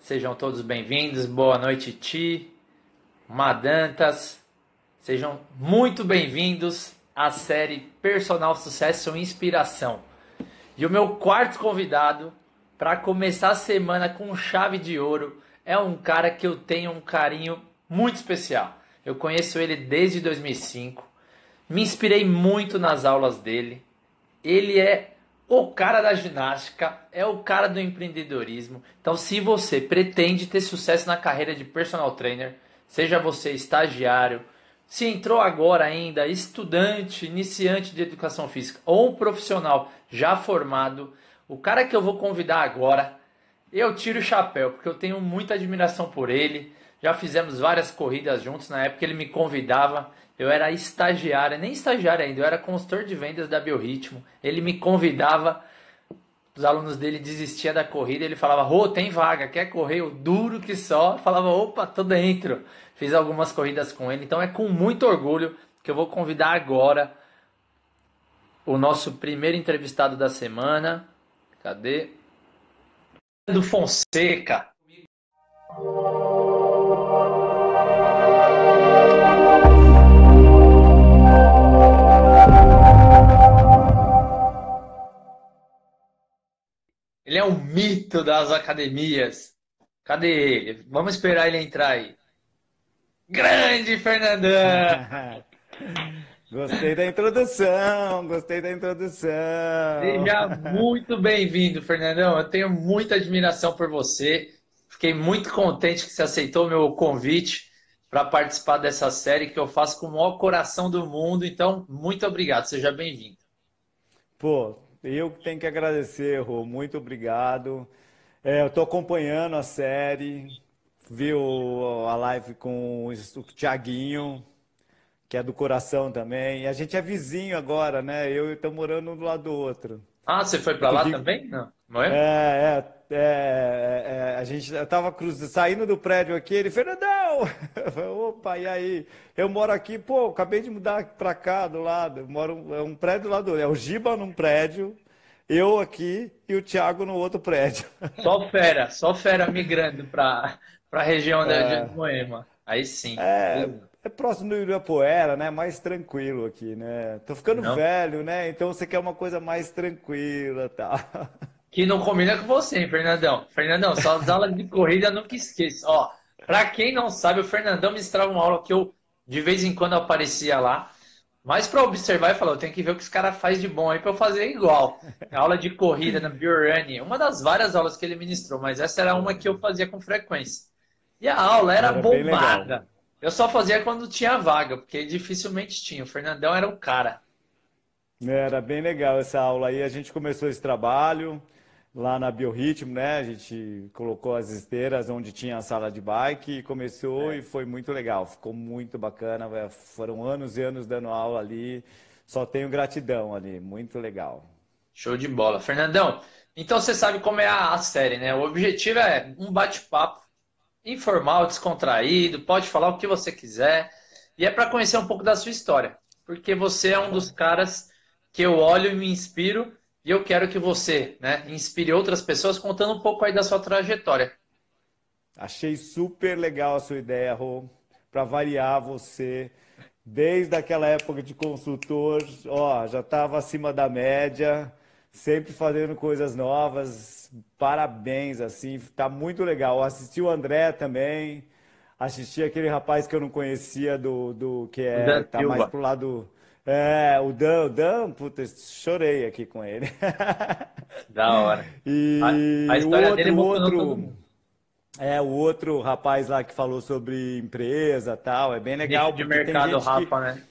Sejam todos bem-vindos. Boa noite, Ti, Madantas. Sejam muito bem-vindos à série Personal Sucesso e Inspiração. E o meu quarto convidado para começar a semana com chave de ouro é um cara que eu tenho um carinho muito especial. Eu conheço ele desde 2005. Me inspirei muito nas aulas dele. Ele é o cara da ginástica, é o cara do empreendedorismo. Então, se você pretende ter sucesso na carreira de personal trainer, seja você estagiário, se entrou agora ainda, estudante, iniciante de educação física ou um profissional já formado, o cara que eu vou convidar agora, eu tiro o chapéu, porque eu tenho muita admiração por ele. Já fizemos várias corridas juntos. Na época ele me convidava. Eu era estagiário, nem estagiário ainda, eu era consultor de vendas da Biorritmo. Ele me convidava, os alunos dele desistiam da corrida, ele falava, Rô, tem vaga, quer correr? O duro que só. Eu falava, opa, tô dentro. Fiz algumas corridas com ele, então é com muito orgulho que eu vou convidar agora o nosso primeiro entrevistado da semana. Cadê? Do Fonseca. Ele é um mito das academias. Cadê ele? Vamos esperar ele entrar aí. Grande Fernandão! Gostei da introdução, gostei da introdução. Seja muito bem-vindo, Fernandão. Eu tenho muita admiração por você. Fiquei muito contente que você aceitou o meu convite para participar dessa série que eu faço com o maior coração do mundo. Então, muito obrigado. Seja bem-vindo. Pô, eu tenho que agradecer, Rô. Muito obrigado. É, eu estou acompanhando a série, viu a live com o Tiaguinho, que é do coração também. E a gente é vizinho agora, né? Eu estou morando um do lado do outro. Ah, você foi para lá também? Não, não é? É, é, é, é, a gente estava saindo do prédio aqui, ele, Fernandão! Opa, e aí? Eu moro aqui, pô, acabei de mudar para cá, do lado. Eu moro, é um prédio do lado, é o Giba num prédio, eu aqui e o Thiago no outro prédio. Só fera, só fera migrando para a região é. de Moema. Aí sim. É, é próximo do Ibirapuera, né? Mais tranquilo aqui, né? Tô ficando não. velho, né? Então você quer uma coisa mais tranquila, tá? Que não combina com você, hein, Fernandão? Fernandão, só as aulas de corrida nunca esqueça. Ó, pra quem não sabe, o Fernandão me estrava uma aula que eu de vez em quando aparecia lá. Mas para observar e falar, eu tenho que ver o que os caras faz de bom aí para eu fazer igual. A aula de corrida na Biorunning, uma das várias aulas que ele ministrou, mas essa era uma que eu fazia com frequência. E a aula era, era bombada. Eu só fazia quando tinha vaga, porque dificilmente tinha. O Fernandão era o cara. Era bem legal essa aula aí. A gente começou esse trabalho lá na Biorritmo, né? A gente colocou as esteiras onde tinha a sala de bike e começou é. e foi muito legal. Ficou muito bacana. Foram anos e anos dando aula ali. Só tenho gratidão ali. Muito legal. Show de bola. Fernandão, então você sabe como é a, série, né? O objetivo é um bate-papo informal, descontraído, pode falar o que você quiser. E é para conhecer um pouco da sua história. Porque você é um dos caras que eu olho e me inspiro e eu quero que você né, inspire outras pessoas contando um pouco aí da sua trajetória. Achei super legal a sua ideia, Rô. Para variar você, desde aquela época de consultor, ó, já estava acima da média, sempre fazendo coisas novas. Parabéns, assim, tá muito legal. assisti o André também, assisti aquele rapaz que eu não conhecia do, do que é tá mais pro lado é, o Dan, o Dan, puta, chorei aqui com ele. Da hora. E a, a história o outro, dele outro, é, o outro rapaz lá que falou sobre empresa tal, é bem legal. De mercado, Rafa, que, né?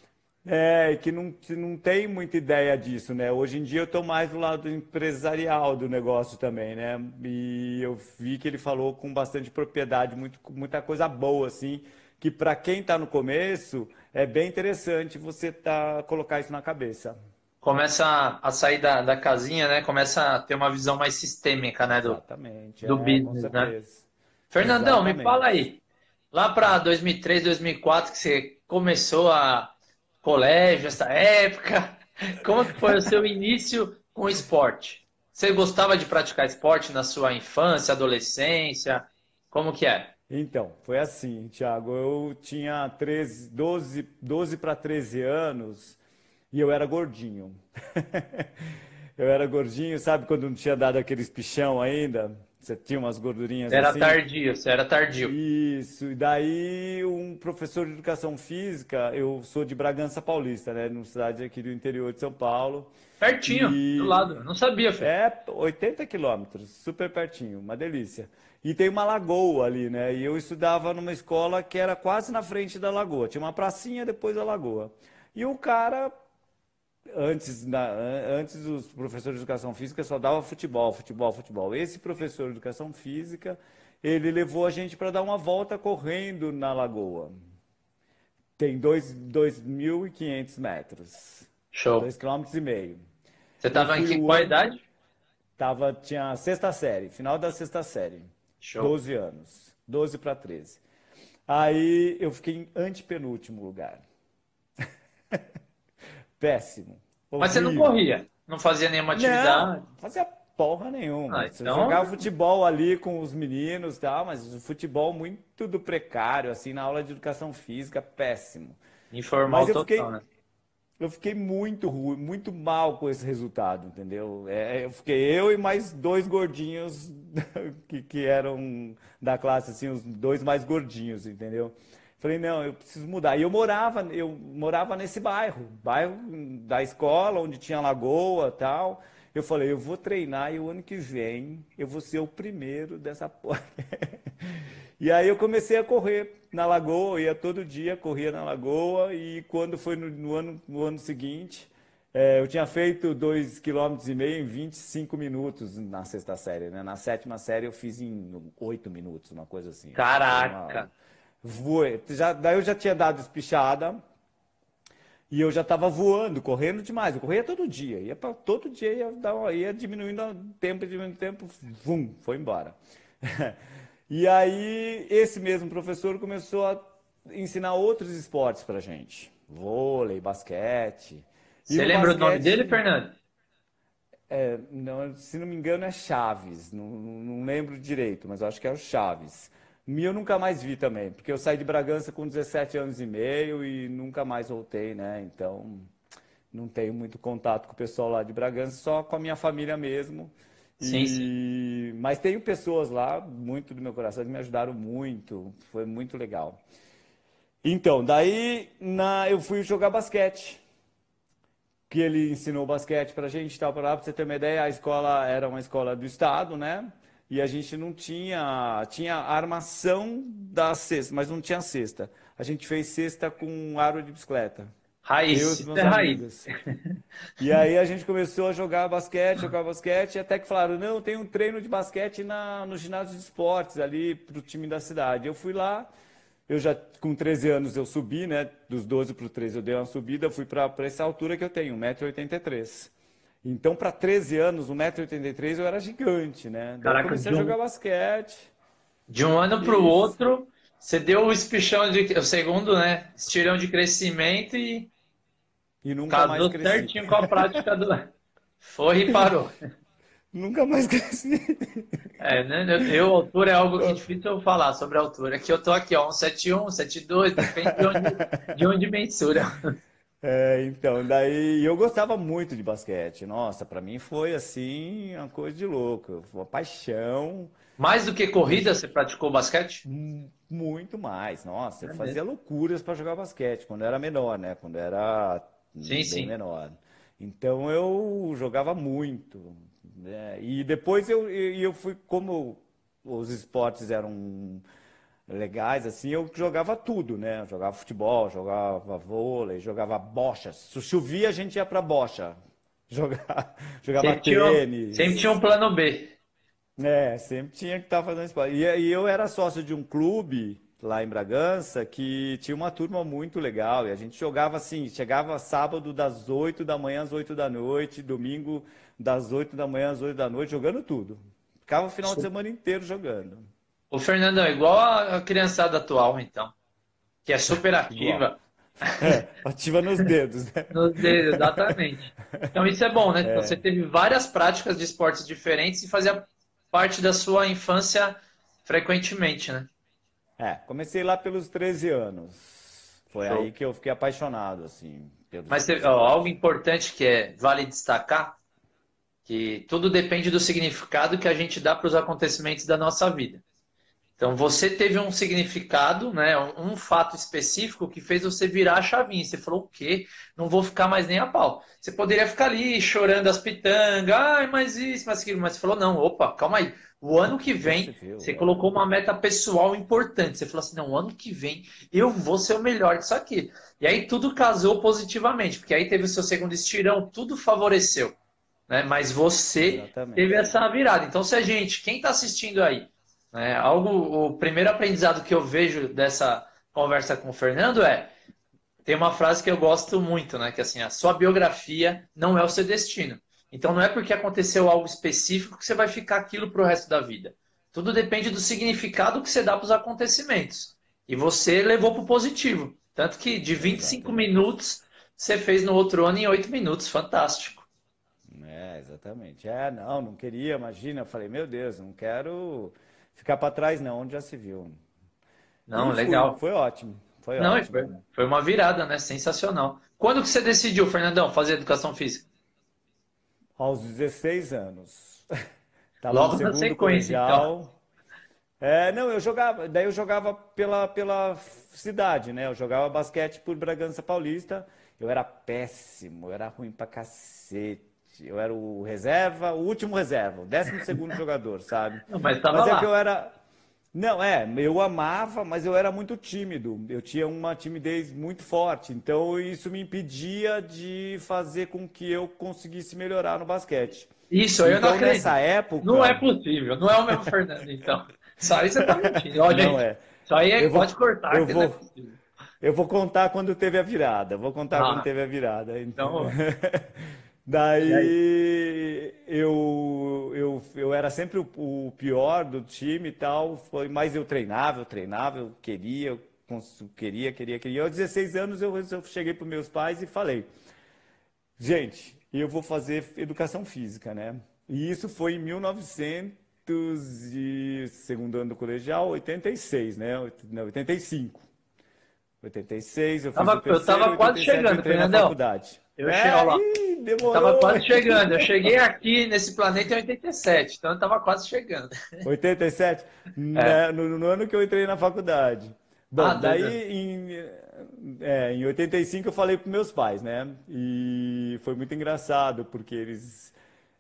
É, que não, que não tem muita ideia disso, né? Hoje em dia eu estou mais do lado empresarial do negócio também, né? E eu vi que ele falou com bastante propriedade, muito, muita coisa boa, assim, que para quem está no começo é bem interessante você tá, colocar isso na cabeça. Começa a sair da, da casinha, né? Começa a ter uma visão mais sistêmica, né? Do, Exatamente. Do é, business, né? Fernandão, Exatamente. me fala aí. Lá para 2003, 2004, que você começou a colégio, essa época, como que foi o seu início com esporte? Você gostava de praticar esporte na sua infância, adolescência? Como que é? Então, foi assim, Thiago. Eu tinha 13, 12, 12 para 13 anos e eu era gordinho. eu era gordinho, sabe quando não tinha dado aquele espichão ainda? Você tinha umas gordurinhas Era assim? tardio, você era tardio. Isso, e daí um professor de educação física, eu sou de Bragança Paulista, né, numa cidade aqui do interior de São Paulo. Pertinho, E do lado. Não sabia, Fê. é 80 quilômetros, super pertinho, uma delícia. E tem uma lagoa ali, né? E eu estudava numa escola que era quase na frente da lagoa. Tinha uma pracinha depois da lagoa. E o cara, antes, na- an- antes os professores de educação física só dava futebol, futebol, futebol. Esse professor de educação física, ele levou a gente para dar uma volta correndo na lagoa. Tem dois- 2.500 metros, Show. 2,5 quilômetros. e meio. Você tava em que, qual idade? Tava, tinha a sexta série, final da sexta série. Show. 12 anos. 12 para 13. Aí eu fiquei em antepenúltimo lugar. Péssimo. Mas você não Horrível. corria, não fazia nenhuma atividade. Não, fazia porra nenhuma. Ah, Você então- jogava futebol ali com os meninos e tal, mas o futebol muito do precário, assim, na aula de educação física, péssimo. Informal Mas eu total, fiquei, né? eu fiquei muito ruim, muito mal com esse resultado, entendeu? É, eu fiquei eu e mais dois gordinhos que, que eram da classe, assim, os dois mais gordinhos, entendeu? Falei, não, eu preciso mudar. E eu morava, eu morava nesse bairro, bairro da escola, onde tinha lagoa e tal. Eu falei, eu vou treinar e o ano que vem eu vou ser o primeiro dessa porra. E aí eu comecei a correr na lagoa, ia todo dia, corria na lagoa, e quando foi no, no ano, no ano seguinte, eh, eu tinha feito 2,5 km em 25 minutos na sexta série, né? Na sétima série eu fiz em 8 minutos, uma coisa assim. Caraca. Uma- Voei. Já, daí eu já tinha dado espichada, e eu já estava voando, correndo demais. Eu corria todo dia, ia pra, todo dia ia, dar ia diminuindo o tempo, diminuindo o tempo, vum, foi embora. E aí esse mesmo professor começou a ensinar outros esportes pra gente, vôlei, basquete. E Você no lembra o nome basquete, dele, Fernando? é, não, se não me engano é Chaves, não, não lembro direito, mas acho que é o Chaves. Eu nunca mais vi também, porque eu saí de Bragança com 17 anos e meio e nunca mais voltei, né? Então, não tenho muito contato com o pessoal lá de Bragança, só com a minha família mesmo. Sim, E... Mas tenho pessoas lá, muito do meu coração, que me ajudaram muito, foi muito legal. Então, daí na... eu fui jogar basquete que ele ensinou basquete pra gente, tal, pra lá, pra você ter uma ideia, a escola era uma escola do estado, né? E a gente não tinha, tinha armação da cesta, mas não tinha cesta. A gente fez cesta com aro de bicicleta. Raiz, Eu e é raiz. amigos. E aí a gente começou a jogar basquete, jogar basquete, até que falaram, não, tem um treino de basquete na, no ginásio de esportes ali pro time da cidade. Eu fui lá, eu já com 13 anos eu subi, né? Dos 12 para 13 eu dei uma subida, fui para essa altura que eu tenho, 1,83m. Então, para 13 anos, 1,83m eu era gigante, né? Daí eu Caraca, comecei de a um- jogar basquete. De um ano para o outro, você deu o espichão de, o segundo, né? Estirão de crescimento e E nunca mais cresci. certinho com a prática do. Foi e parou. Nunca mais cresci. É, né? Eu, eu, altura é algo que é difícil eu falar sobre a altura. Aqui eu tô aqui, ó, 171, 172, depende de onde, de onde mensura. É, então, daí eu gostava muito de basquete. Nossa, para mim foi assim uma coisa de louco, uma paixão, Mais do que corrida, você praticou basquete? mu- muito mais. Nossa, eu É fazia loucuras para jogar basquete quando eu era menor, né? Quando eu era Sim, bem sim. menor. Então eu jogava muito, né? E depois eu, eu eu fui como os esportes eram legais, assim, eu jogava tudo, né? Eu jogava futebol, jogava vôlei, jogava bocha. Se chovia, a gente ia pra bocha. Jogar, jogava Sempre tinha, um- tênis. sempre tinha um plano B. É, sempre tinha que estar fazendo esporte. E, e eu era sócio de um clube lá em Bragança que tinha uma turma muito legal. E a gente jogava assim, chegava sábado das 8 da manhã às 8 da noite, domingo das 8 da manhã às 8 da noite, jogando tudo. Ficava o final de semana inteiro jogando. O Fernandão, igual a criançada atual, então. Que é super ativa. É, ativa nos dedos, né? Nos dedos, exatamente. Então isso é bom, né? Então, Você teve várias práticas de esportes diferentes e fazia parte da sua infância frequentemente, né? É, comecei lá pelos 13 anos. Foi Show. aí que eu fiquei apaixonado, assim. Mas ó, algo importante que é vale destacar que tudo depende do significado que a gente dá para os acontecimentos da nossa vida. Então você teve um significado, né, um, fato específico que fez você virar a chavinha. Você falou o quê? Não vou ficar mais nem a pau. Você poderia ficar ali chorando as pitangas, ai, mas isso, mas aquilo, mas você falou não, opa, calma aí. O ano que vem, você, viu, você colocou uma meta pessoal importante. Você falou assim, não, o ano que vem eu vou ser o melhor disso aqui. E aí tudo casou positivamente, porque aí teve o seu segundo estirão, tudo favoreceu. Né? Mas você Exatamente. teve essa virada. Então, se a gente, quem está assistindo aí, né, algo, o primeiro aprendizado que eu vejo dessa conversa com o Fernando é tem uma frase que eu gosto muito, né? Que assim, a sua biografia não é o seu destino. Então não é porque aconteceu algo específico que você vai ficar aquilo para o resto da vida. Tudo depende do significado que você dá para os acontecimentos. E você levou para o positivo. Tanto que de 25 exatamente. minutos, você fez no outro ano em 8 minutos. Fantástico. É, exatamente. É, não, não queria, imagina. Eu falei, meu Deus, não quero ficar para trás, não, onde já se viu. Não, legal. Foi ótimo. Foi não, ótimo. Foi, foi uma virada, né? Sensacional. Quando que você decidiu, Fernandão, fazer educação física? aos 16 anos. Tava Logo no na sequência, colegial. Então. É, não, eu jogava, daí eu jogava pela, pela cidade, né? Eu jogava basquete por Bragança Paulista. Eu era péssimo, eu era ruim pra cacete. Eu era o reserva, o último reserva, o décimo segundo jogador, sabe? Não, mas tava mas é que eu era, não, é, eu amava, mas eu era muito tímido. Eu tinha uma timidez muito forte. Então isso me impedia de fazer com que eu conseguisse melhorar no basquete. Isso, eu então, não acredito. nessa época. Não é possível, não é o mesmo Fernando, então. Isso aí você tá mentindo. Olha, não é. Isso aí é, vou, pode cortar, eu vou, é Eu vou contar quando teve a virada. Vou contar ah, quando teve a virada. Então. então... Daí eu, eu, eu era sempre o, o, pior do time e tal, foi, mas eu treinava, eu treinava, eu queria, eu queria, queria, queria. Aos 16 anos eu, eu cheguei para meus pais e falei, gente, eu vou fazer educação física, né? E isso foi em 1900 e segundo ano do colegial, 86, né? 85. 86, eu fiz tava, o terceiro, Eu tava quase 87, chegando, Fernandão. Eu é, cheguei lá. Demorou. Tava quase chegando. Eu cheguei aqui nesse planeta em 87, então eu tava quase chegando. 87? É. No, no, ano que eu entrei na faculdade. Bom, ah, daí em, é, em 85 eu falei para meus pais, né? E foi muito engraçado, porque eles.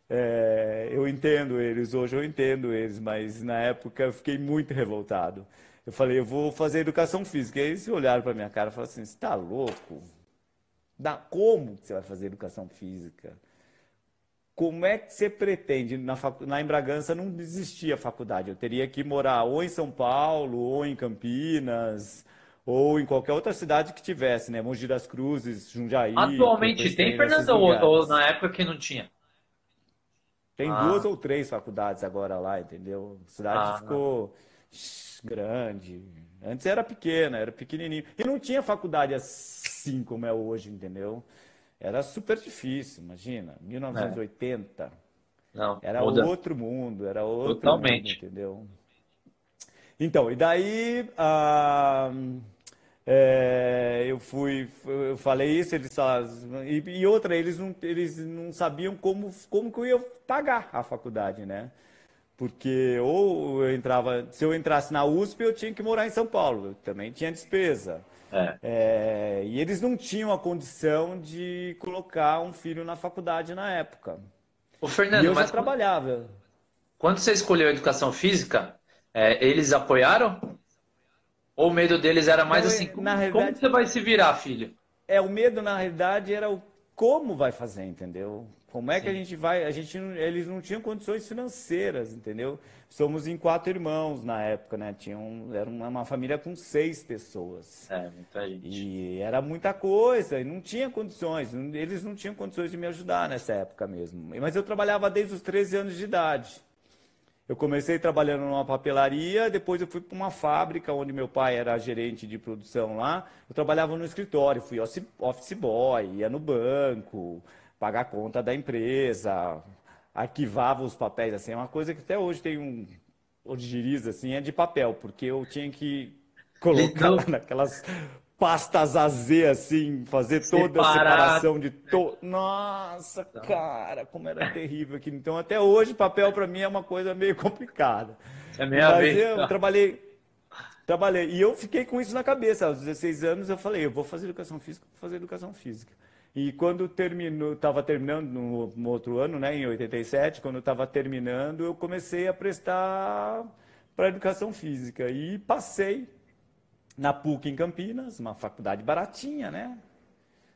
É, eu entendo eles, hoje eu entendo eles, mas na época eu fiquei muito revoltado. Eu falei, eu vou fazer educação física. E eles olharam para minha cara e falaram assim: você está louco? Da, como você vai fazer educação física? Como é que você pretende? Na, facu, na em Bragança não existia faculdade. Eu teria que morar ou em São Paulo, ou em Campinas, ou em qualquer outra cidade que tivesse, né? Mogi das Cruzes, Jundiaí. Atualmente tem, Fernandão, ou, ou na época que não tinha? Tem ah. duas ou três faculdades agora lá, entendeu? A cidade ah, ficou não. Grande. Antes era pequena, era pequenininho. E não tinha faculdade assim como é hoje, entendeu? Era super difícil, imagina. 1980. É. Não, era muda. outro mundo, era outro Totalmente. mundo, entendeu? Então, e daí ah, é, eu fui, eu falei isso, eles e, e outra, eles não, eles não sabiam como, como que eu ia pagar a faculdade, né? Porque ou eu entrava, se eu entrasse na USP, eu tinha que morar em São Paulo, eu também tinha despesa. É. É, e eles não tinham a condição de colocar um filho na faculdade na época. O Fernando, e eu já mas trabalhava. Quando você escolheu a educação física, é, eles apoiaram? Ou o medo deles era mais assim, como, realidade, como você vai se virar, filho? É, o medo na realidade era o como vai fazer, entendeu? Como é Sim. que a gente vai? A gente, eles não tinham condições financeiras, entendeu? Somos em quatro irmãos na época, né? Tinham, era uma, uma família com seis pessoas. É, muita gente. E era muita coisa, e não tinha condições. Eles não tinham condições de me ajudar nessa época mesmo. Mas eu trabalhava desde os 13 anos de idade. Eu comecei trabalhando numa papelaria, depois eu fui para uma fábrica onde meu pai era gerente de produção lá. Eu trabalhava no escritório, fui office boy, ia no banco, pagar a conta da empresa, arquivava os papéis, assim, é uma coisa que até hoje tem um, giriza, assim, é de papel, porque eu tinha que colocar naquelas pastas AZ, assim, fazer toda a separação de to... Nossa, então. cara, como era terrível aqui. Então, até hoje, papel para mim é uma coisa meio complicada. É meio Mas eu tá? trabalhei, trabalhei. E eu fiquei com isso na cabeça. Aos 16 anos, eu falei, eu vou fazer educação física, vou fazer educação física. E quando terminou, estava terminando no, no, outro ano, né, em 87, quando estava terminando, eu comecei a prestar para educação física e passei na PUC em Campinas, uma faculdade baratinha, né?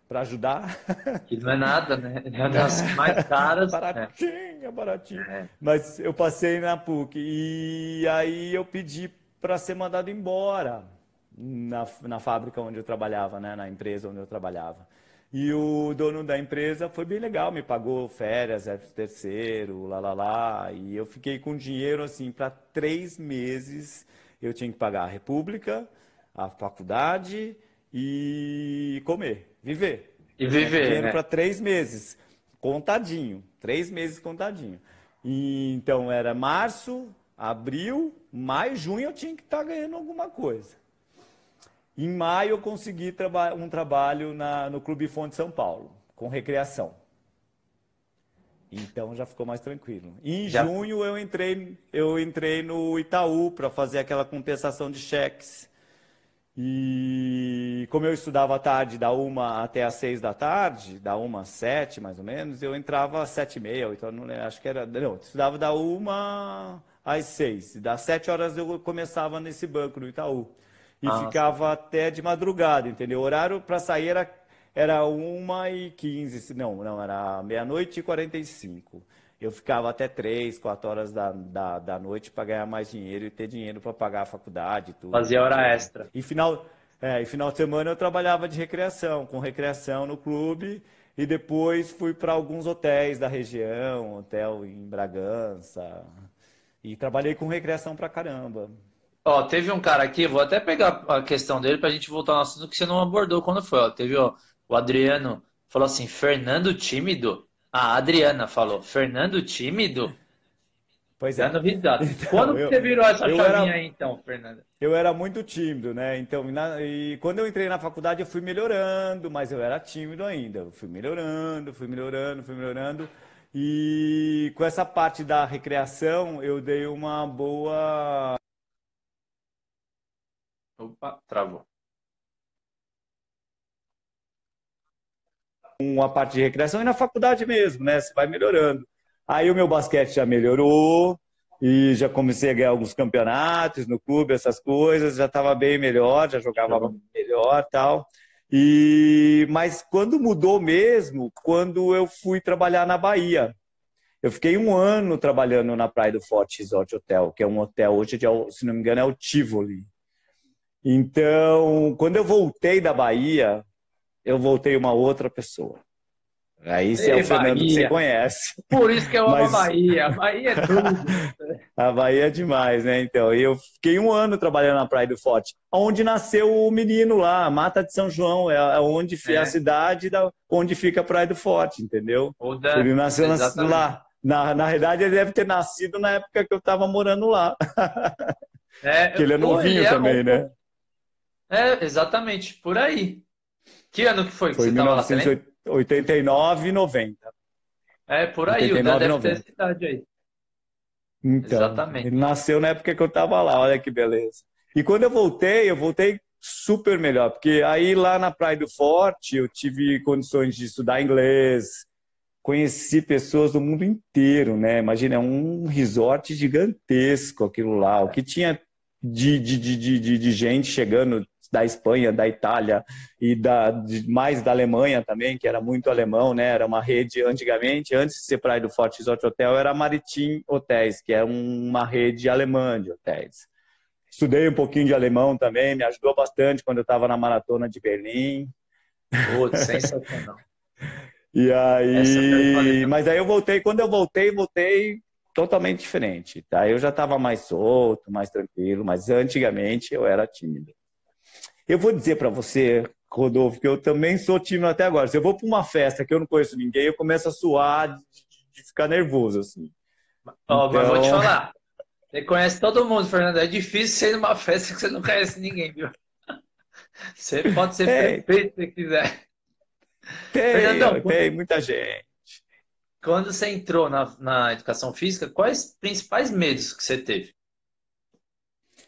Para ajudar. Que não é nada, né? É das mais caras. baratinha, é. baratinha. É. Mas eu passei na PUC e aí eu pedi para ser mandado embora na, na fábrica onde eu trabalhava, né? Na empresa onde eu trabalhava. E o dono da empresa foi bem legal, me pagou férias, terceiro, lá, lá, lá. E eu fiquei com dinheiro, assim, para três meses. Eu tinha que pagar a República, a faculdade e comer, viver. E viver, dinheiro né? para três meses, contadinho, três meses contadinho. E, então era março, abril, maio, junho eu tinha que estar tá ganhando alguma coisa. Em maio eu consegui traba um trabalho na, no Clube Fonte São Paulo, com recreação. Então já ficou mais tranquilo. Em já. junho eu entrei, eu entrei no Itaú para fazer aquela compensação de cheques. E como eu estudava à tarde, da uma até às seis da tarde, da uma às sete mais ou menos, eu entrava às sete e meia, então não acho que era. Não, estudava da uma às seis. Das sete horas eu começava nesse banco no Itaú. E ah, ficava sim. até de madrugada, entendeu? O horário para sair era, era uma e quinze, não, não, era meia-noite e quarenta e cinco eu ficava até três, quatro horas da, da, da noite para ganhar mais dinheiro e ter dinheiro para pagar a faculdade. Tudo, Fazia hora extra. E final, é, e final de semana eu trabalhava de recreação, com recreação no clube. E depois fui para alguns hotéis da região, hotel em Bragança. E trabalhei com recreação pra caramba. Ó, teve um cara aqui, vou até pegar a questão dele para a gente voltar no assunto que você não abordou quando foi. Ó, teve ó, o Adriano, falou assim: Fernando tímido? A Adriana falou, Fernando tímido? Pois é. Dando risada. Então, quando eu, você virou essa chavinha era, aí, então, Fernando? Eu era muito tímido, né? Então, na, e quando eu entrei na faculdade, eu fui melhorando, mas eu era tímido ainda. Eu fui melhorando, fui melhorando, fui melhorando. E com essa parte da recreação, eu dei uma boa. Opa, travou. Uma parte de recreação e na faculdade mesmo, né? Você vai melhorando. Aí o meu basquete já melhorou e já comecei a ganhar alguns campeonatos no clube, essas coisas, já estava bem melhor, já jogava uhum. melhor tal. E mas quando mudou mesmo, quando eu fui trabalhar na Bahia. Eu fiquei um ano trabalhando na Praia do Forte Resort Hotel, que é um hotel hoje, se não me engano, é o Tivoli. Então, quando eu voltei da Bahia, eu voltei uma outra pessoa. Aí você é o Fernando Bahia. que você conhece. Por isso que eu amo Mas... a Bahia. A Bahia é tudo. a Bahia é demais, né? Então, eu fiquei um ano trabalhando na Praia do Forte, onde nasceu o menino lá, Mata de São João, é onde é. a cidade da, onde fica a Praia do Forte, entendeu? Da... Ele nasceu Exatamente. lá. Na, na realidade, ele deve ter nascido na época que eu estava morando lá. É, Porque ele é novinho ele é também, um... né? É, exatamente, por aí. Que ano que foi que foi você estava lá? 1989 e 90. É, por aí, 89, o Dan deve 90. ter essa idade aí. Então, Exatamente. ele nasceu na época que eu estava lá, olha que beleza. E quando eu voltei, eu voltei super melhor, porque aí lá na Praia do Forte eu tive condições de estudar inglês, conheci pessoas do mundo inteiro, né? Imagina, é um resort gigantesco aquilo lá, o que tinha de, de, de, de, de gente chegando da Espanha, da Itália e da, de, mais da Alemanha também, que era muito alemão, né? Era uma rede antigamente, antes de ser Praia do Forte Resort Hotel, era Maritim Hotéis, que é uma rede alemã de hotéis. Estudei um pouquinho de alemão também, me ajudou bastante quando eu estava na maratona de Berlim. Putz, sensacional. e aí, mas aí eu voltei, quando eu voltei, voltei totalmente diferente. Tá? Eu já estava mais solto, mais tranquilo, mas antigamente eu era tímido. Eu vou dizer para você, Rodolfo, que eu também sou tímido até agora. Se eu vou para uma festa que eu não conheço ninguém, eu começo a suar de, de ficar nervoso, assim. Oh, então... Mas vou te então- falar. Você conhece todo mundo, Fernando. É difícil ser numa festa que você não conhece ninguém, viu? Você pode ser Ei. perfeito se quiser. Tem, Fernandão, tem muita gente. Quando você entrou na, na educação física, quais principais medos que você teve?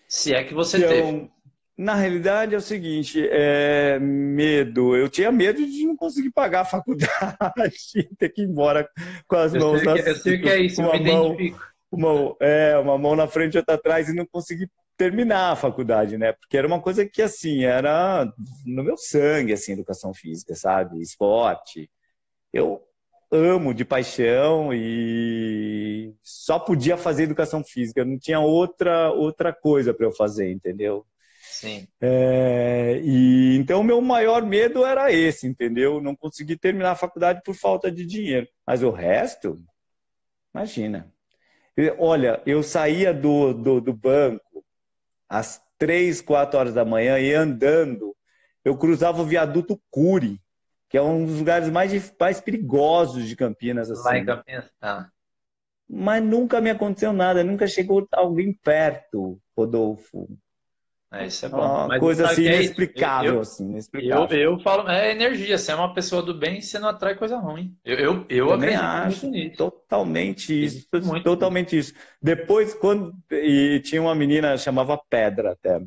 Se é que você então, teve. Na realidade é o seguinte, é, medo. Eu tinha medo de não conseguir pagar a faculdade, ter que ir embora com as eu mãos sei que, Eu sei que é isso, uma eu me mão, identifico. Uma, é, uma mão na frente e outra atrás e não conseguir terminar a faculdade, né? Porque era uma coisa que, assim, era no meu sangue, assim, educação física, sabe? Esporte. Eu amo de paixão e só podia fazer educação física, não tinha outra outra coisa para eu fazer, entendeu? Sim. É, e então o meu maior medo era esse, entendeu? Não conseguir terminar a faculdade por falta de dinheiro. Mas o resto, imagina. Olha, eu saía do, do, do banco às três, quatro horas da manhã e andando, eu cruzava o viaduto Cury, que é um dos lugares mais, mais perigosos de Campinas. Assim. Lá em Campinas, tá. Mas nunca me aconteceu nada, nunca chegou alguém perto, Rodolfo. É, isso é bom. Uma Mas coisa assim é inexplicável, eu, assim, inexplicável. Eu, eu falo, é energia, você é uma pessoa do bem, você não atrai coisa ruim. Eu, eu, eu acredito acho nisso. Totalmente isso, muito totalmente isso. Depois, quando e tinha uma menina chamava Pedra até.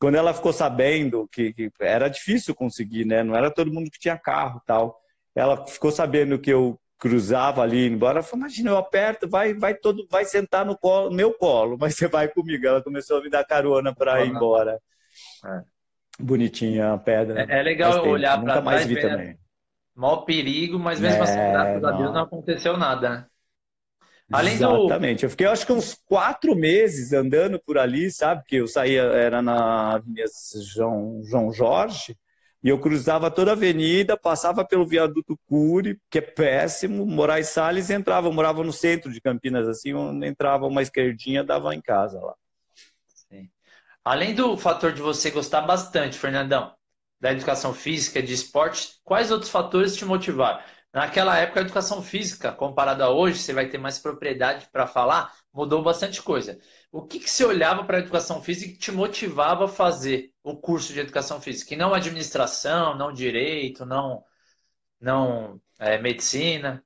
Quando ela ficou sabendo que, que era difícil conseguir, né? Não era todo mundo que tinha carro, tal. Ela ficou sabendo que eu cruzava ali, embora, falou, imagina, eu aperto, vai, vai todo, vai sentar no colo, meu colo, mas você vai comigo. Ela começou a me dar carona para ir embora. É. Bonitinha a pedra. É, é legal olhar para trás. mais vi também. Maior perigo, mas mesmo assim, é, assim, graças não. a Deus, não aconteceu nada, né? Além Exatamente. Do... Eu fiquei, acho que uns quatro meses andando por ali, sabe? Que eu saía, era na Avenida João, João Jorge, e eu cruzava toda a avenida, passava pelo viaduto Cury, que é péssimo, Moraes Salles, entrava. Eu morava no centro de Campinas, assim, entrava uma esquerdinha, dava em casa lá. Sim. Além do fator de você gostar bastante, Fernandão, da educação física, de esporte, quais outros fatores te motivaram? Naquela época, a educação física, comparada a hoje, você vai ter mais propriedade para falar, mudou bastante coisa. O que, que você olhava para a educação física que te motivava a fazer o curso de educação física? Que não administração, não direito, não, não é, medicina?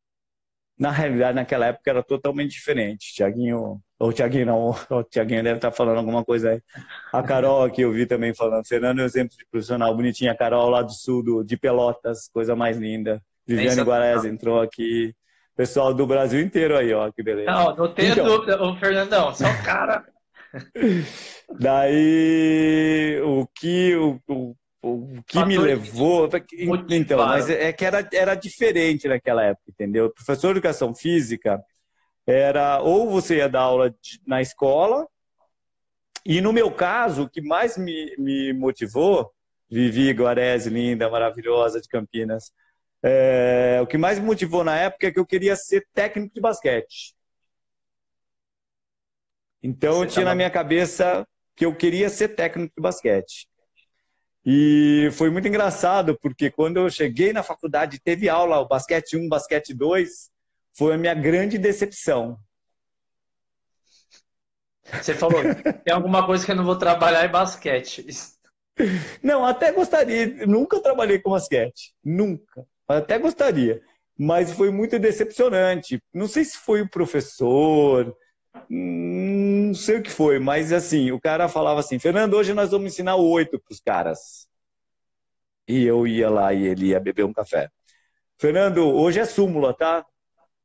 Na realidade, naquela época era totalmente diferente. Tiaguinho, ou Tiaguinho não, o Tiaguinho deve estar falando alguma coisa aí. A Carol aqui eu vi também falando. Fernando é um exemplo de profissional bonitinha. A Carol lá do sul, do, de Pelotas, coisa mais linda. Viviane Guarez entrou aqui. Pessoal do Brasil inteiro aí, ó, que beleza. Não, não tenho então, dúvida, o Fernandão, só o cara. Daí, o que, o, o, o que me levou. Então, mas é que era, era diferente naquela época, entendeu? O professor de educação física era ou você ia dar aula de, na escola, e no meu caso, o que mais me, me motivou, Vivi Guarese, linda, maravilhosa de Campinas, é, o que mais me motivou na época é que eu queria ser técnico de basquete. Então Você eu tinha na minha cabeça que eu queria ser técnico de basquete. E foi muito engraçado, porque quando eu cheguei na faculdade, teve aula, o basquete 1, basquete 2, foi a minha grande decepção. Você falou, tem alguma coisa que eu não vou trabalhar em basquete. Não, até gostaria, nunca trabalhei com basquete, nunca. Até gostaria, mas foi muito decepcionante. Não sei se foi o professor, não sei o que foi, mas assim, o cara falava assim: Fernando, hoje nós vamos ensinar oito para os caras. E eu ia lá e ele ia beber um café. Fernando, hoje é súmula, tá?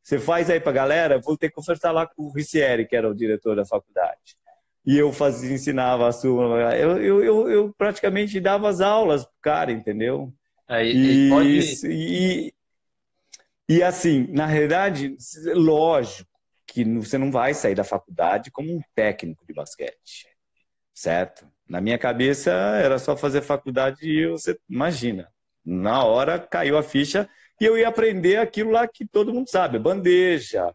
Você faz aí para galera, vou ter que conversar lá com o Ricieri, que era o diretor da faculdade. E eu fazia, ensinava a súmula. Eu, eu, eu, eu praticamente dava as aulas pro cara, entendeu? Aí, e, pode... e, e assim, na realidade, lógico que você não vai sair da faculdade como um técnico de basquete, certo? Na minha cabeça era só fazer faculdade e você imagina, na hora caiu a ficha e eu ia aprender aquilo lá que todo mundo sabe, bandeja,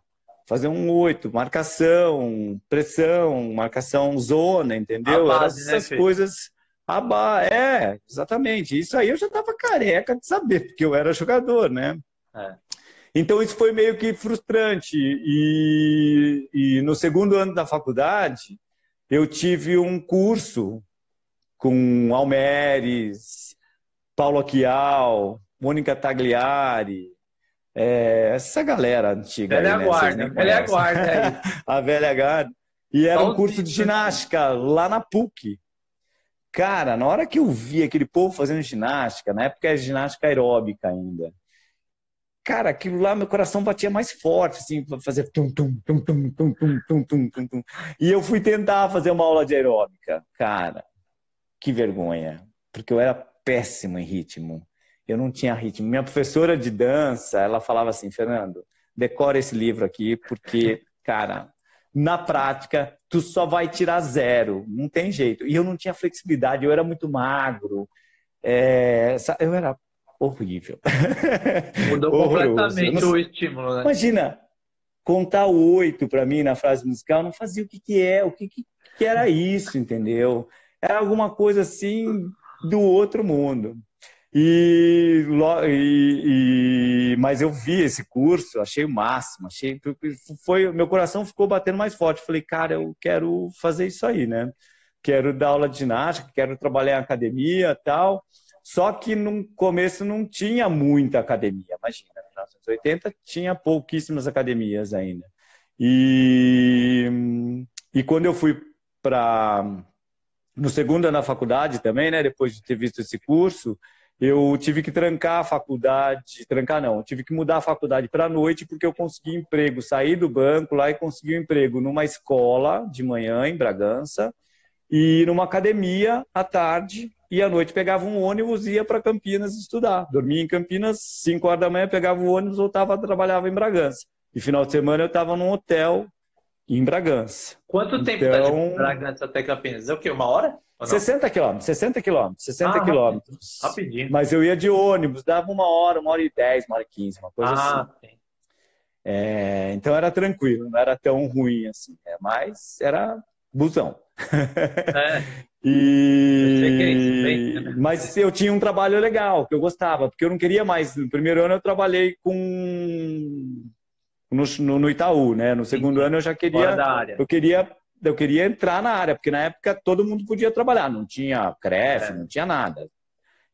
fazer um oito, marcação, pressão, marcação zona, entendeu? Base, né, essas né, coisas Aba, é, exatamente. Isso aí eu já estava careca de saber, porque eu era jogador, né? É. Então isso foi meio que frustrante. E, e no segundo ano da faculdade, eu tive um curso com Almeres, Paulo Aquial, Mônica Tagliari, é, essa galera antiga. Velha aí, né? guarda, velha guarda aí. a velha guarda. E era um curso de ginástica lá na PUC. Cara, na hora que eu vi aquele povo fazendo ginástica, na época era ginástica aeróbica ainda. Cara, aquilo lá, meu coração batia mais forte, assim, fazer tum, tum, tum, tum, tum, tum, tum, tum, tum, tum. E eu fui tentar fazer uma aula de aeróbica. Cara, que vergonha. Porque eu era péssimo em ritmo. Eu não tinha ritmo. Minha professora de dança, ela falava assim, Fernando, decora esse livro aqui, porque, cara, na prática, tu só vai tirar zero, não tem jeito. E eu não tinha flexibilidade, eu era muito magro, é... eu era horrível. Mudou completamente não... o estímulo, né? Imagina, contar oito para mim na frase musical não fazia o que, que é, o que, que, que era isso, entendeu? Era alguma coisa assim do outro mundo. E, e, e, mas eu vi esse curso, achei o máximo, achei foi meu coração ficou batendo mais forte. Falei, cara, eu quero fazer isso aí, né? Quero dar aula de ginástica, quero trabalhar em academia, tal. Só que no começo não tinha muita academia, imagina, em 1980 tinha pouquíssimas academias ainda. E, e quando eu fui para no segundo ano da faculdade também, né, depois de ter visto esse curso, eu tive que trancar a faculdade, trancar não, tive que mudar a faculdade para noite porque eu consegui emprego, saí do banco lá e consegui um emprego numa escola de manhã em Bragança e numa academia à tarde e à noite pegava um ônibus e ia para Campinas estudar. Dormia em Campinas, 5 horas da manhã pegava o ônibus, voltava, trabalhava em Bragança. E final de semana eu estava num hotel em Bragança. Quanto tempo então... tá de Bragança até Campinas? É o quê? Uma hora? 60 quilômetros, 60 quilômetros, 60 ah, quilômetros. Rapidinho. Mas eu ia de ônibus, dava uma hora, uma hora e dez, uma hora e quinze, uma coisa ah, assim. É, então era tranquilo, não era tão ruim assim, né? mas era busão. É. e... É mas eu tinha um trabalho legal, que eu gostava, porque eu não queria mais. No primeiro ano eu trabalhei com no, no, no Itaú, né? No segundo Sim. ano eu já queria, eu queria eu queria entrar na área, porque na época todo mundo podia trabalhar, não tinha CREF, é. não tinha nada.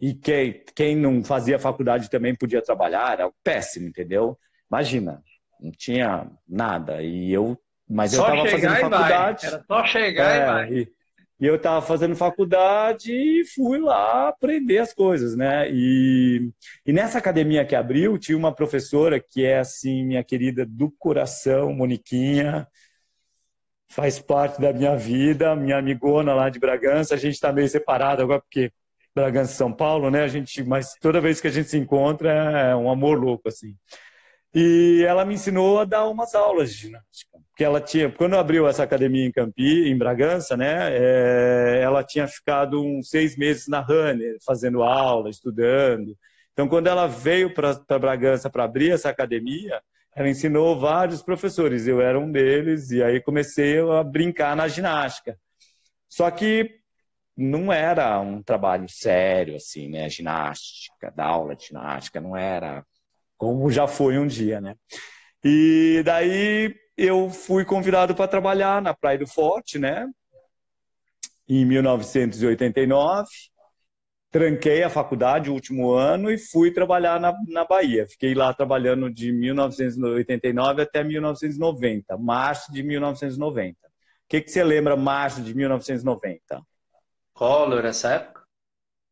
E quem, quem não fazia faculdade também podia trabalhar, era péssimo, entendeu? Imagina, não tinha nada. E eu, mas só eu estava fazendo faculdade. Era só chegar é, e vai. E, e eu estava fazendo faculdade e fui lá aprender as coisas, né? E, e nessa academia que abriu, tinha uma professora que é, assim, minha querida do coração, Moniquinha, faz parte da minha vida, minha amigona lá de Bragança. A gente está meio separado agora porque Bragança e São Paulo, né? A gente, mas toda vez que a gente se encontra é um amor louco assim. E ela me ensinou a dar umas aulas de ginástica. Porque ela tinha, quando abriu essa academia em Campi, em Bragança, né? É, ela tinha ficado uns seis meses na Runner, fazendo aula, estudando. Então, quando ela veio para Bragança para abrir essa academia, ela ensinou vários professores, eu era um deles, e aí comecei a brincar na ginástica. Só que não era um trabalho sério, assim, né? Ginástica, dar aula de ginástica, não era como já foi um dia, né? E daí eu fui convidado para trabalhar na Praia do Forte, né? Em 1989 tranquei a faculdade o último ano e fui trabalhar na, na Bahia. Fiquei lá trabalhando de 1989 até 1990, março de 1990. O que, que você lembra março de 1990? Collor, essa época?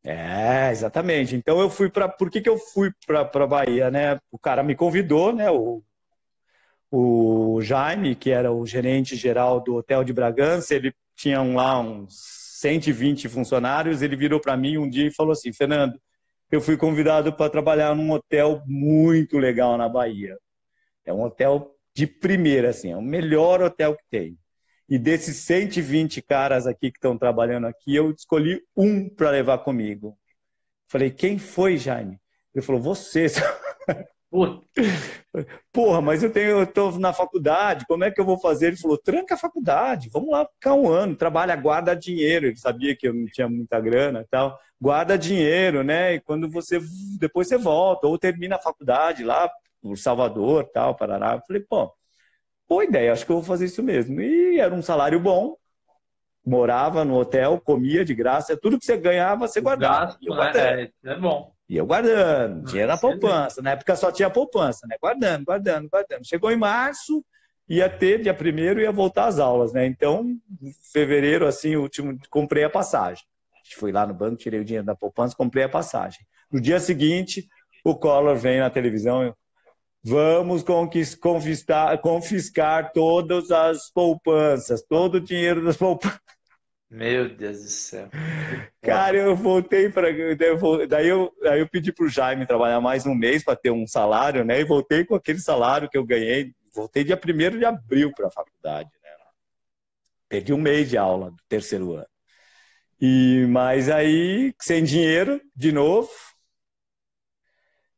É, exatamente. Então eu fui para. Por que, que eu fui para Bahia, né? O cara me convidou, né? O, o Jaime, que era o gerente geral do Hotel de Bragança, ele tinha lá uns 120 funcionários, ele virou para mim um dia e falou assim: Fernando, eu fui convidado para trabalhar num hotel muito legal na Bahia. É um hotel de primeira, assim, é o melhor hotel que tem. E desses 120 caras aqui que estão trabalhando aqui, eu escolhi um para levar comigo. Falei, quem foi, Jaime? Ele falou, você. Porra, mas eu tenho, eu tô na faculdade, como é que eu vou fazer? Ele falou, tranca a faculdade, vamos lá ficar um ano, trabalha, guarda dinheiro. Ele sabia que eu não tinha muita grana e tal. Guarda dinheiro, né? E quando você depois você volta, ou termina a faculdade lá, por Salvador, tal, Parará. Eu falei, pô, boa ideia, acho que eu vou fazer isso mesmo. E era um salário bom, morava no hotel, comia de graça, tudo que você ganhava, você guardava. Gasto, né? é, é bom. E eu guardando, dinheiro na poupança. Na época só tinha poupança, né? Guardando, guardando, guardando. Chegou em março, ia ter, dia primeiro, ia voltar às aulas, né? Então, em fevereiro, assim, último, comprei a passagem. Fui lá no banco, tirei o dinheiro da poupança, comprei a passagem. No dia seguinte, o Collor vem na televisão, vamos confiscar, confiscar todas as poupanças, todo o dinheiro das poupanças. Meu Deus do céu. Cara, eu voltei para. Daí eu, daí eu pedi para o Jaime trabalhar mais um mês para ter um salário, né? E voltei com aquele salário que eu ganhei. Voltei dia 1 de abril para a faculdade, né? Perdi um mês de aula do terceiro ano. E, mas aí, sem dinheiro, de novo.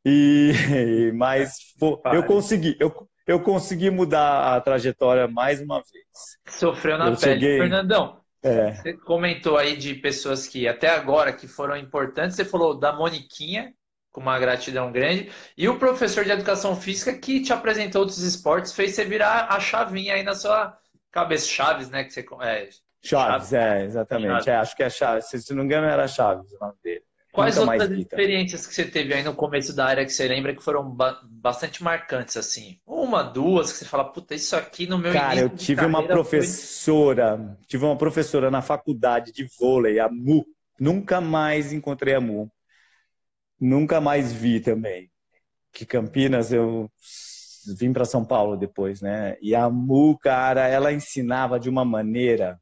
E, mas pô, eu consegui, eu, eu consegui mudar a trajetória mais uma vez. Sofreu na eu pele. Cheguei... Fernandão, é. Você comentou aí de pessoas que até agora que foram importantes. Você falou da Moniquinha, com uma gratidão grande, e o professor de educação física que te apresentou outros esportes, fez você virar a chavinha aí na sua cabeça. Chaves, né? Que você, é, Chaves, Chaves, é, exatamente. Chaves. É, acho que é Chaves. Se não me engano, era Chaves o nome dele. Quais outras experiências que você teve aí no começo da área que você lembra que foram ba bastante marcantes, assim? Uma, duas, que você fala, puta, isso aqui no meu Cara, eu tive uma professora, foi... tive uma professora na faculdade de vôlei, a Mu. Nunca mais encontrei a Mu. Nunca mais vi também. Que Campinas eu vim para São Paulo depois, né? E a Mu, cara, ela ensinava de uma maneira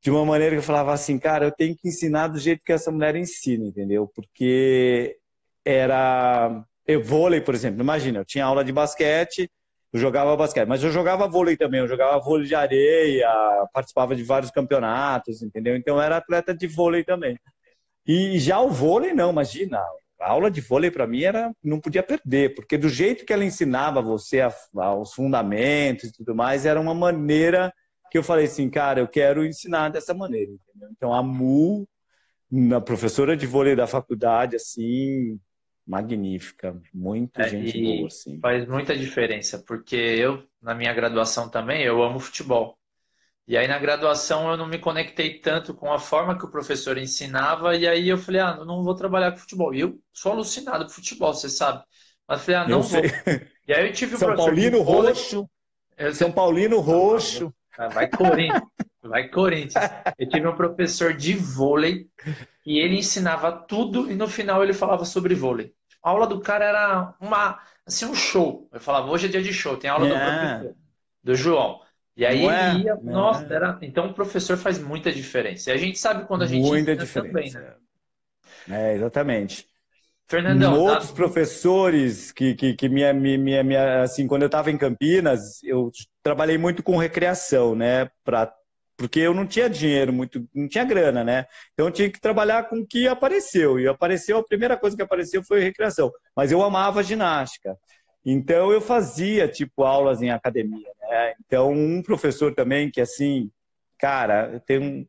de uma maneira que eu falava assim, cara, eu tenho que ensinar do jeito que essa mulher ensina, entendeu? Porque era eu vôlei, por exemplo, imagina, eu tinha aula de basquete, eu jogava basquete, mas eu jogava vôlei também, eu jogava vôlei de areia, participava de vários campeonatos, entendeu? Então eu era atleta de vôlei também. E já o vôlei não, imagina, a aula de vôlei para mim era não podia perder, porque do jeito que ela ensinava você a, aos fundamentos e tudo mais, era uma maneira que eu falei assim, cara, eu quero ensinar dessa maneira, entendeu? Então a Mu, na professora de vôlei da faculdade, assim, magnífica, muita é, gente boa, assim. Faz muita diferença, porque eu, na minha graduação também, eu amo futebol. E aí na graduação eu não me conectei tanto com a forma que o professor ensinava, e aí eu falei, ah, não vou trabalhar com futebol. E eu sou alucinado por futebol, você sabe. Mas falei, ah, não eu vou. Sei. E aí eu tive um São Paulino Roxo. São Paulino Roxo. Vai Corinthians. Vai Corinthians. Eu tive um professor de vôlei e ele ensinava tudo e no final ele falava sobre vôlei. A aula do cara era uma, assim, um show. Eu falava, hoje é dia de show, tem aula yeah. do é. professor, do João. E aí Não ele ia, é? nossa, era... então o professor faz muita diferença. E a gente sabe quando a gente muita diferença. também, né? É, exatamente. Fernandão. Tá? Outros tá... professores que, que, que minha, minha, minha, assim, quando eu estava em Campinas, eu trabalhei muito com recreação, né? Pra, porque eu não tinha dinheiro, muito, não tinha grana, né? Então eu tinha que trabalhar com o que apareceu. E apareceu, a primeira coisa que apareceu foi recreação. Mas eu amava ginástica. Então eu fazia, tipo, aulas em academia, né? Então um professor também que, assim, cara, tem um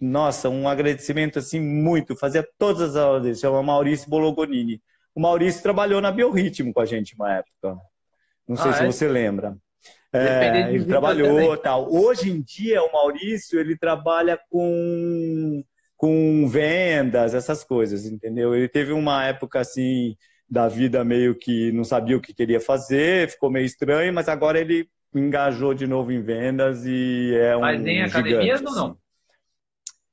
nossa, um agradecimento assim muito, fazia todas as aulas dele, chama Maurício Bologonini. O Maurício trabalhou na Biorritmo com a gente uma época. Não sei ah, se é? você lembra. É, ele trabalhou também. tal. Hoje em dia o Maurício ele trabalha com com vendas, essas coisas, entendeu? Ele teve uma época assim da vida meio que não sabia o que queria fazer, ficou meio estranho, mas agora ele engajou de novo em vendas e é um Mas em academias ou não?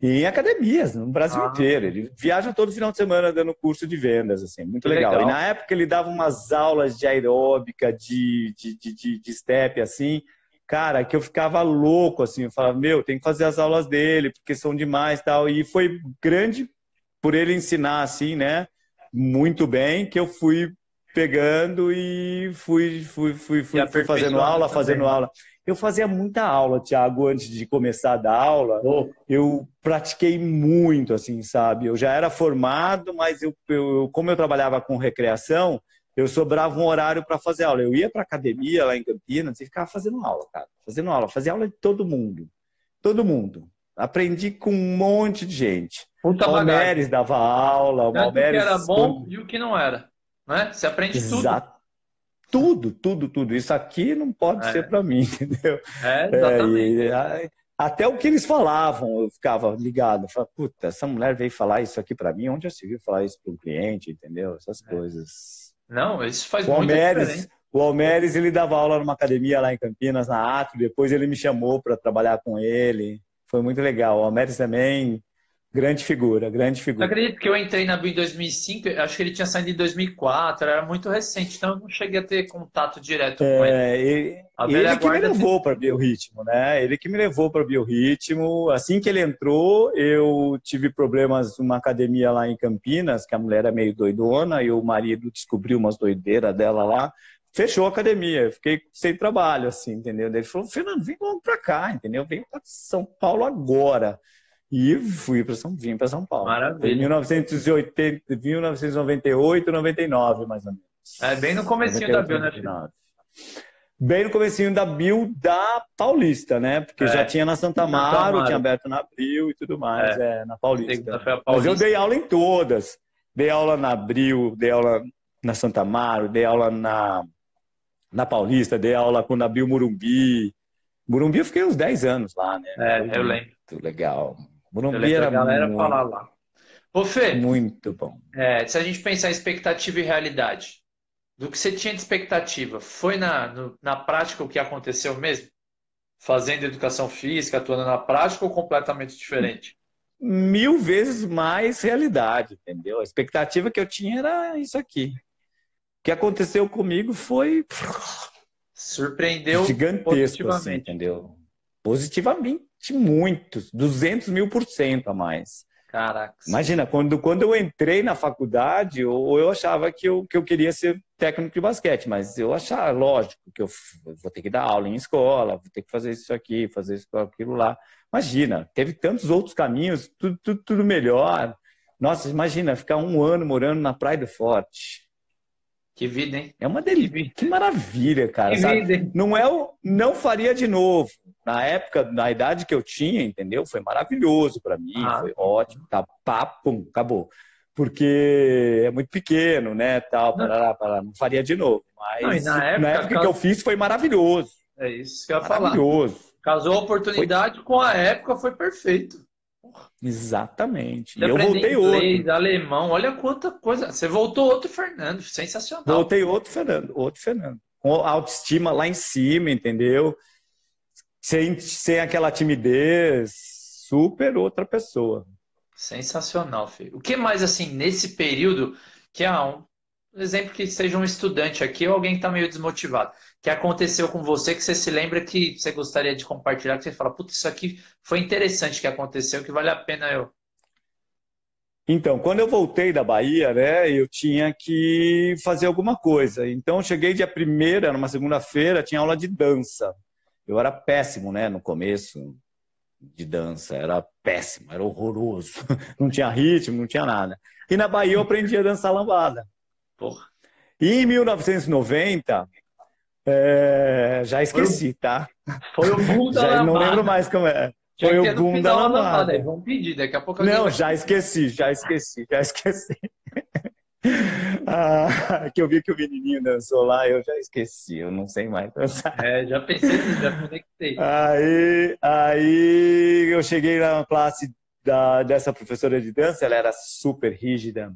Em academias no Brasil ah. inteiro. Ele viaja todo final de semana dando curso de vendas, assim, muito legal. legal. E na época ele dava umas aulas de aeróbica, de, de, de, de, step, assim, cara, que eu ficava louco, assim, eu falava, meu, tem que fazer as aulas dele, porque são demais tal. E foi grande por ele ensinar, assim, né, muito bem, que eu fui pegando e fui, fui, fui, fui, fui fazendo aula, também. fazendo aula. Eu fazia muita aula, Thiago, antes de começar a dar aula. Oh. Eu pratiquei muito, assim, sabe? Eu já era formado, mas eu, eu como eu trabalhava com recreação, eu sobrava um horário para fazer aula. Eu ia para academia lá em Campinas e ficava fazendo aula, cara. Fazendo aula. Fazia aula de todo mundo. Todo mundo. Aprendi com um monte de gente. Puta o Malmeres dava aula. O Malmeres... O que era bom e o que não era. Né? Você aprende Exato. tudo. Tudo, tudo, tudo. Isso aqui não pode é. ser para mim, entendeu? É, exatamente. É, e, até o que eles falavam, eu ficava ligado. Falava, puta, essa mulher veio falar isso aqui para mim, onde já se viu falar isso para um cliente, entendeu? Essas é. coisas. Não, isso faz o muita diferença. O Almeres, ele dava aula numa academia lá em Campinas, na Atro, depois ele me chamou para trabalhar com ele. Foi muito legal. O Almeres também Grande figura, grande figura. Eu acredito que eu entrei na Bio em 2005, acho que ele tinha saído em 2004, era muito recente, então eu não cheguei a ter contato direto é, com ele. Ele, ele que me levou para Biorritmo, né? Ele que me levou para Biorritmo. Assim que ele entrou, eu tive problemas numa academia lá em Campinas, que a mulher é meio doidona, e o marido descobriu umas doideiras dela lá. Fechou a academia, eu fiquei sem trabalho, assim, entendeu? Ele falou, Fernando, vem logo para cá, entendeu? Vem para São Paulo agora. E fui para São, vim para São Paulo. Maravilha. Em 1980, 1998, 99, mais ou menos. É bem no comecinho 98, da Bio, né? Bem no comecinho da Bio da Paulista, né? Porque é. já tinha na Santa Amaro, tinha aberto na Abril e tudo mais, é, é na Paulista. Paulista. Mas eu dei aula em todas. Dei aula na Abril, dei aula na Santa Amaro, dei aula na, na Paulista, dei aula quando abriu Murumbi. Murumbi eu fiquei uns 10 anos lá, né? É, eu lembro. Muito legal. Morumbi era galera muito, falar lá. Ô, Fê, muito bom. É, se a gente pensar em expectativa e realidade, do que você tinha de expectativa, foi na, no, na prática o que aconteceu mesmo? Fazendo educação física, atuando na prática ou completamente diferente? Mil vezes mais realidade, entendeu? A expectativa que eu tinha era isso aqui. O que aconteceu comigo foi. Surpreendeu gigantesco, assim, entendeu? Positivamente muitos, 200 mil por cento a mais. Caraca. Imagina, quando, quando eu entrei na faculdade, eu, eu achava que eu, que eu queria ser técnico de basquete, mas eu achava, lógico, que eu vou ter que dar aula em escola, vou ter que fazer isso aqui, fazer isso, aquilo lá. Imagina, teve tantos outros caminhos, tudo, tudo, tudo melhor. Nossa, imagina, ficar um ano morando na Praia do Forte. Que vida, hein? É uma delícia. Que maravilha, cara. Que vida, hein? Não é o. Não faria de novo. Na época, na idade que eu tinha, entendeu? Foi maravilhoso para mim, ah. foi ótimo. Tá, pum, acabou. Porque é muito pequeno, né? Tal, não. Parará, parará. não faria de novo. Mas não, na época, na época que eu fiz foi maravilhoso. É isso que eu ia falar. Maravilhoso. Casou a oportunidade foi... com a época, foi perfeito. Exatamente. E eu voltei inglês, outro. alemão, olha quanta coisa. Você voltou outro Fernando, sensacional. Voltei outro Fernando, outro Fernando. Com autoestima lá em cima, entendeu? Sem, sem aquela timidez, super outra pessoa. Sensacional, filho. O que mais, assim, nesse período, que é um exemplo que seja um estudante aqui ou alguém que está meio desmotivado que aconteceu com você que você se lembra que você gostaria de compartilhar, que você fala, putz, isso aqui foi interessante que aconteceu, que vale a pena eu. Então, quando eu voltei da Bahia, né, eu tinha que fazer alguma coisa. Então, eu cheguei dia primeira, numa segunda-feira, tinha aula de dança. Eu era péssimo, né, no começo de dança, era péssimo, era horroroso. Não tinha ritmo, não tinha nada. E na Bahia eu aprendi a dançar lambada. Porra. E em 1990, é, já esqueci, tá? Foi o boom da já, Não lembro mais como é. Foi o boom da lavada. Vamos pedir, daqui a pouco Não, já esqueci, já esqueci, já esqueci. ah, que eu vi que o menininho dançou lá, eu já esqueci, eu não sei mais dançar. É, já pensei, já conectei. Aí, aí eu cheguei na classe da, dessa professora de dança, ela era super rígida,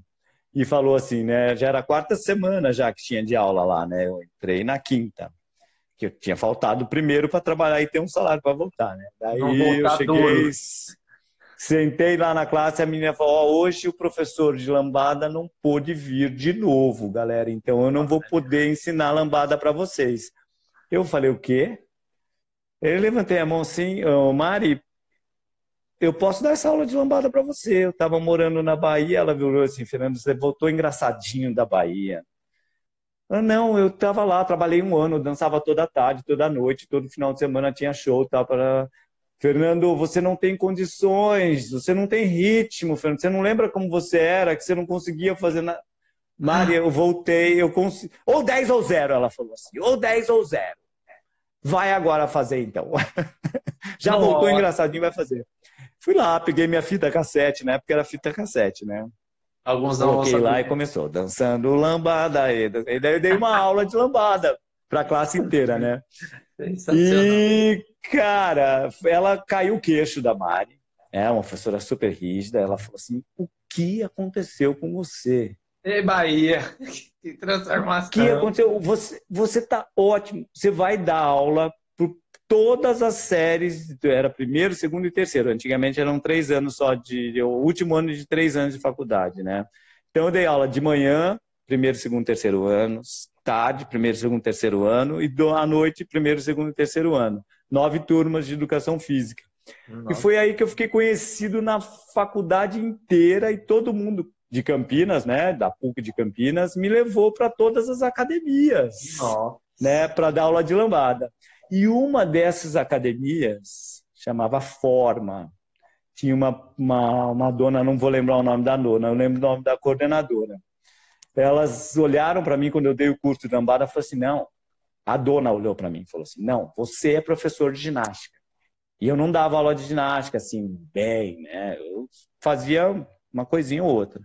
e falou assim, né? Já era a quarta semana já que tinha de aula lá, né? Eu entrei na quinta, que eu tinha faltado primeiro para trabalhar e ter um salário para voltar, né? Daí eu cheguei, duro. sentei lá na classe, a menina falou: oh, hoje o professor de lambada não pôde vir de novo, galera. Então eu não vou poder ensinar lambada para vocês. Eu falei o quê? Eu levantei a mão assim, oh, Mari, eu posso dar essa aula de lambada para você. Eu estava morando na Bahia, ela virou assim, Fernando, você voltou engraçadinho da Bahia. Ah, não, eu estava lá, trabalhei um ano, dançava toda tarde, toda noite, todo final de semana tinha show, tá para Fernando, você não tem condições, você não tem ritmo, Fernando. Você não lembra como você era, que você não conseguia fazer nada. Maria, eu voltei, eu consigo. Ou 10 ou 0, ela falou assim. Ou 10 ou 0. Vai agora fazer então. Já não, voltou engraçadinho, vai fazer. Fui lá, peguei minha fita cassete, né? Porque era fita cassete, né? Alguns não Coloquei lá e começou, dançando lambada. E daí eu dei uma aula de lambada para a classe inteira, né? E, cara, ela caiu o queixo da Mari, é uma professora super rígida. Ela falou assim: o que aconteceu com você? Ei, Bahia, que transformação. O que aconteceu? Você, você tá ótimo. Você vai dar aula todas as séries. Era primeiro, segundo e terceiro. Antigamente eram três anos só de. O último ano de três anos de faculdade, né? Então eu dei aula de manhã, primeiro, segundo, terceiro anos, tarde, primeiro, segundo, terceiro ano, e à noite, primeiro, segundo e terceiro ano. Nove turmas de educação física. Nossa. E foi aí que eu fiquei conhecido na faculdade inteira e todo mundo de Campinas, né, da PUC de Campinas, me levou para todas as academias, Nossa. né, para dar aula de lambada. E uma dessas academias chamava Forma. Tinha uma, uma, uma dona, não vou lembrar o nome da dona, eu lembro o nome da coordenadora. Elas olharam para mim quando eu dei o curso de lambada e falaram assim: não. A dona olhou para mim e falou assim: não, você é professor de ginástica. E eu não dava aula de ginástica assim, bem, né? Eu fazia uma coisinha ou outra.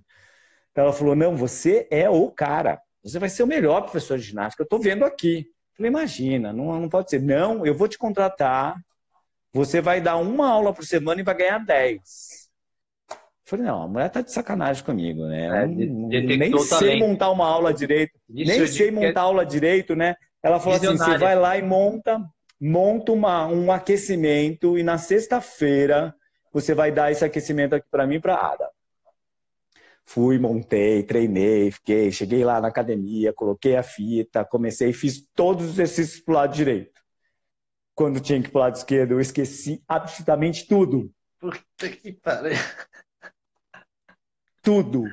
Ela falou: Não, você é o cara. Você vai ser o melhor professor de ginástica. Eu estou vendo aqui. Falei: Imagina, não, não pode ser. Não, eu vou te contratar. Você vai dar uma aula por semana e vai ganhar 10. Eu falei: Não, a mulher tá de sacanagem comigo, né? É, nem sei montar uma aula direito. Isso nem sei montar aula direito, né? Ela falou assim: Você vai lá e monta, monta uma, um aquecimento e na sexta-feira você vai dar esse aquecimento aqui para mim para Ada. Fui, montei, treinei, fiquei, cheguei lá na academia, coloquei a fita, comecei, fiz todos os exercícios pro lado direito. Quando tinha que ir pro lado esquerdo, eu esqueci absolutamente tudo. Puta que pariu. Tudo.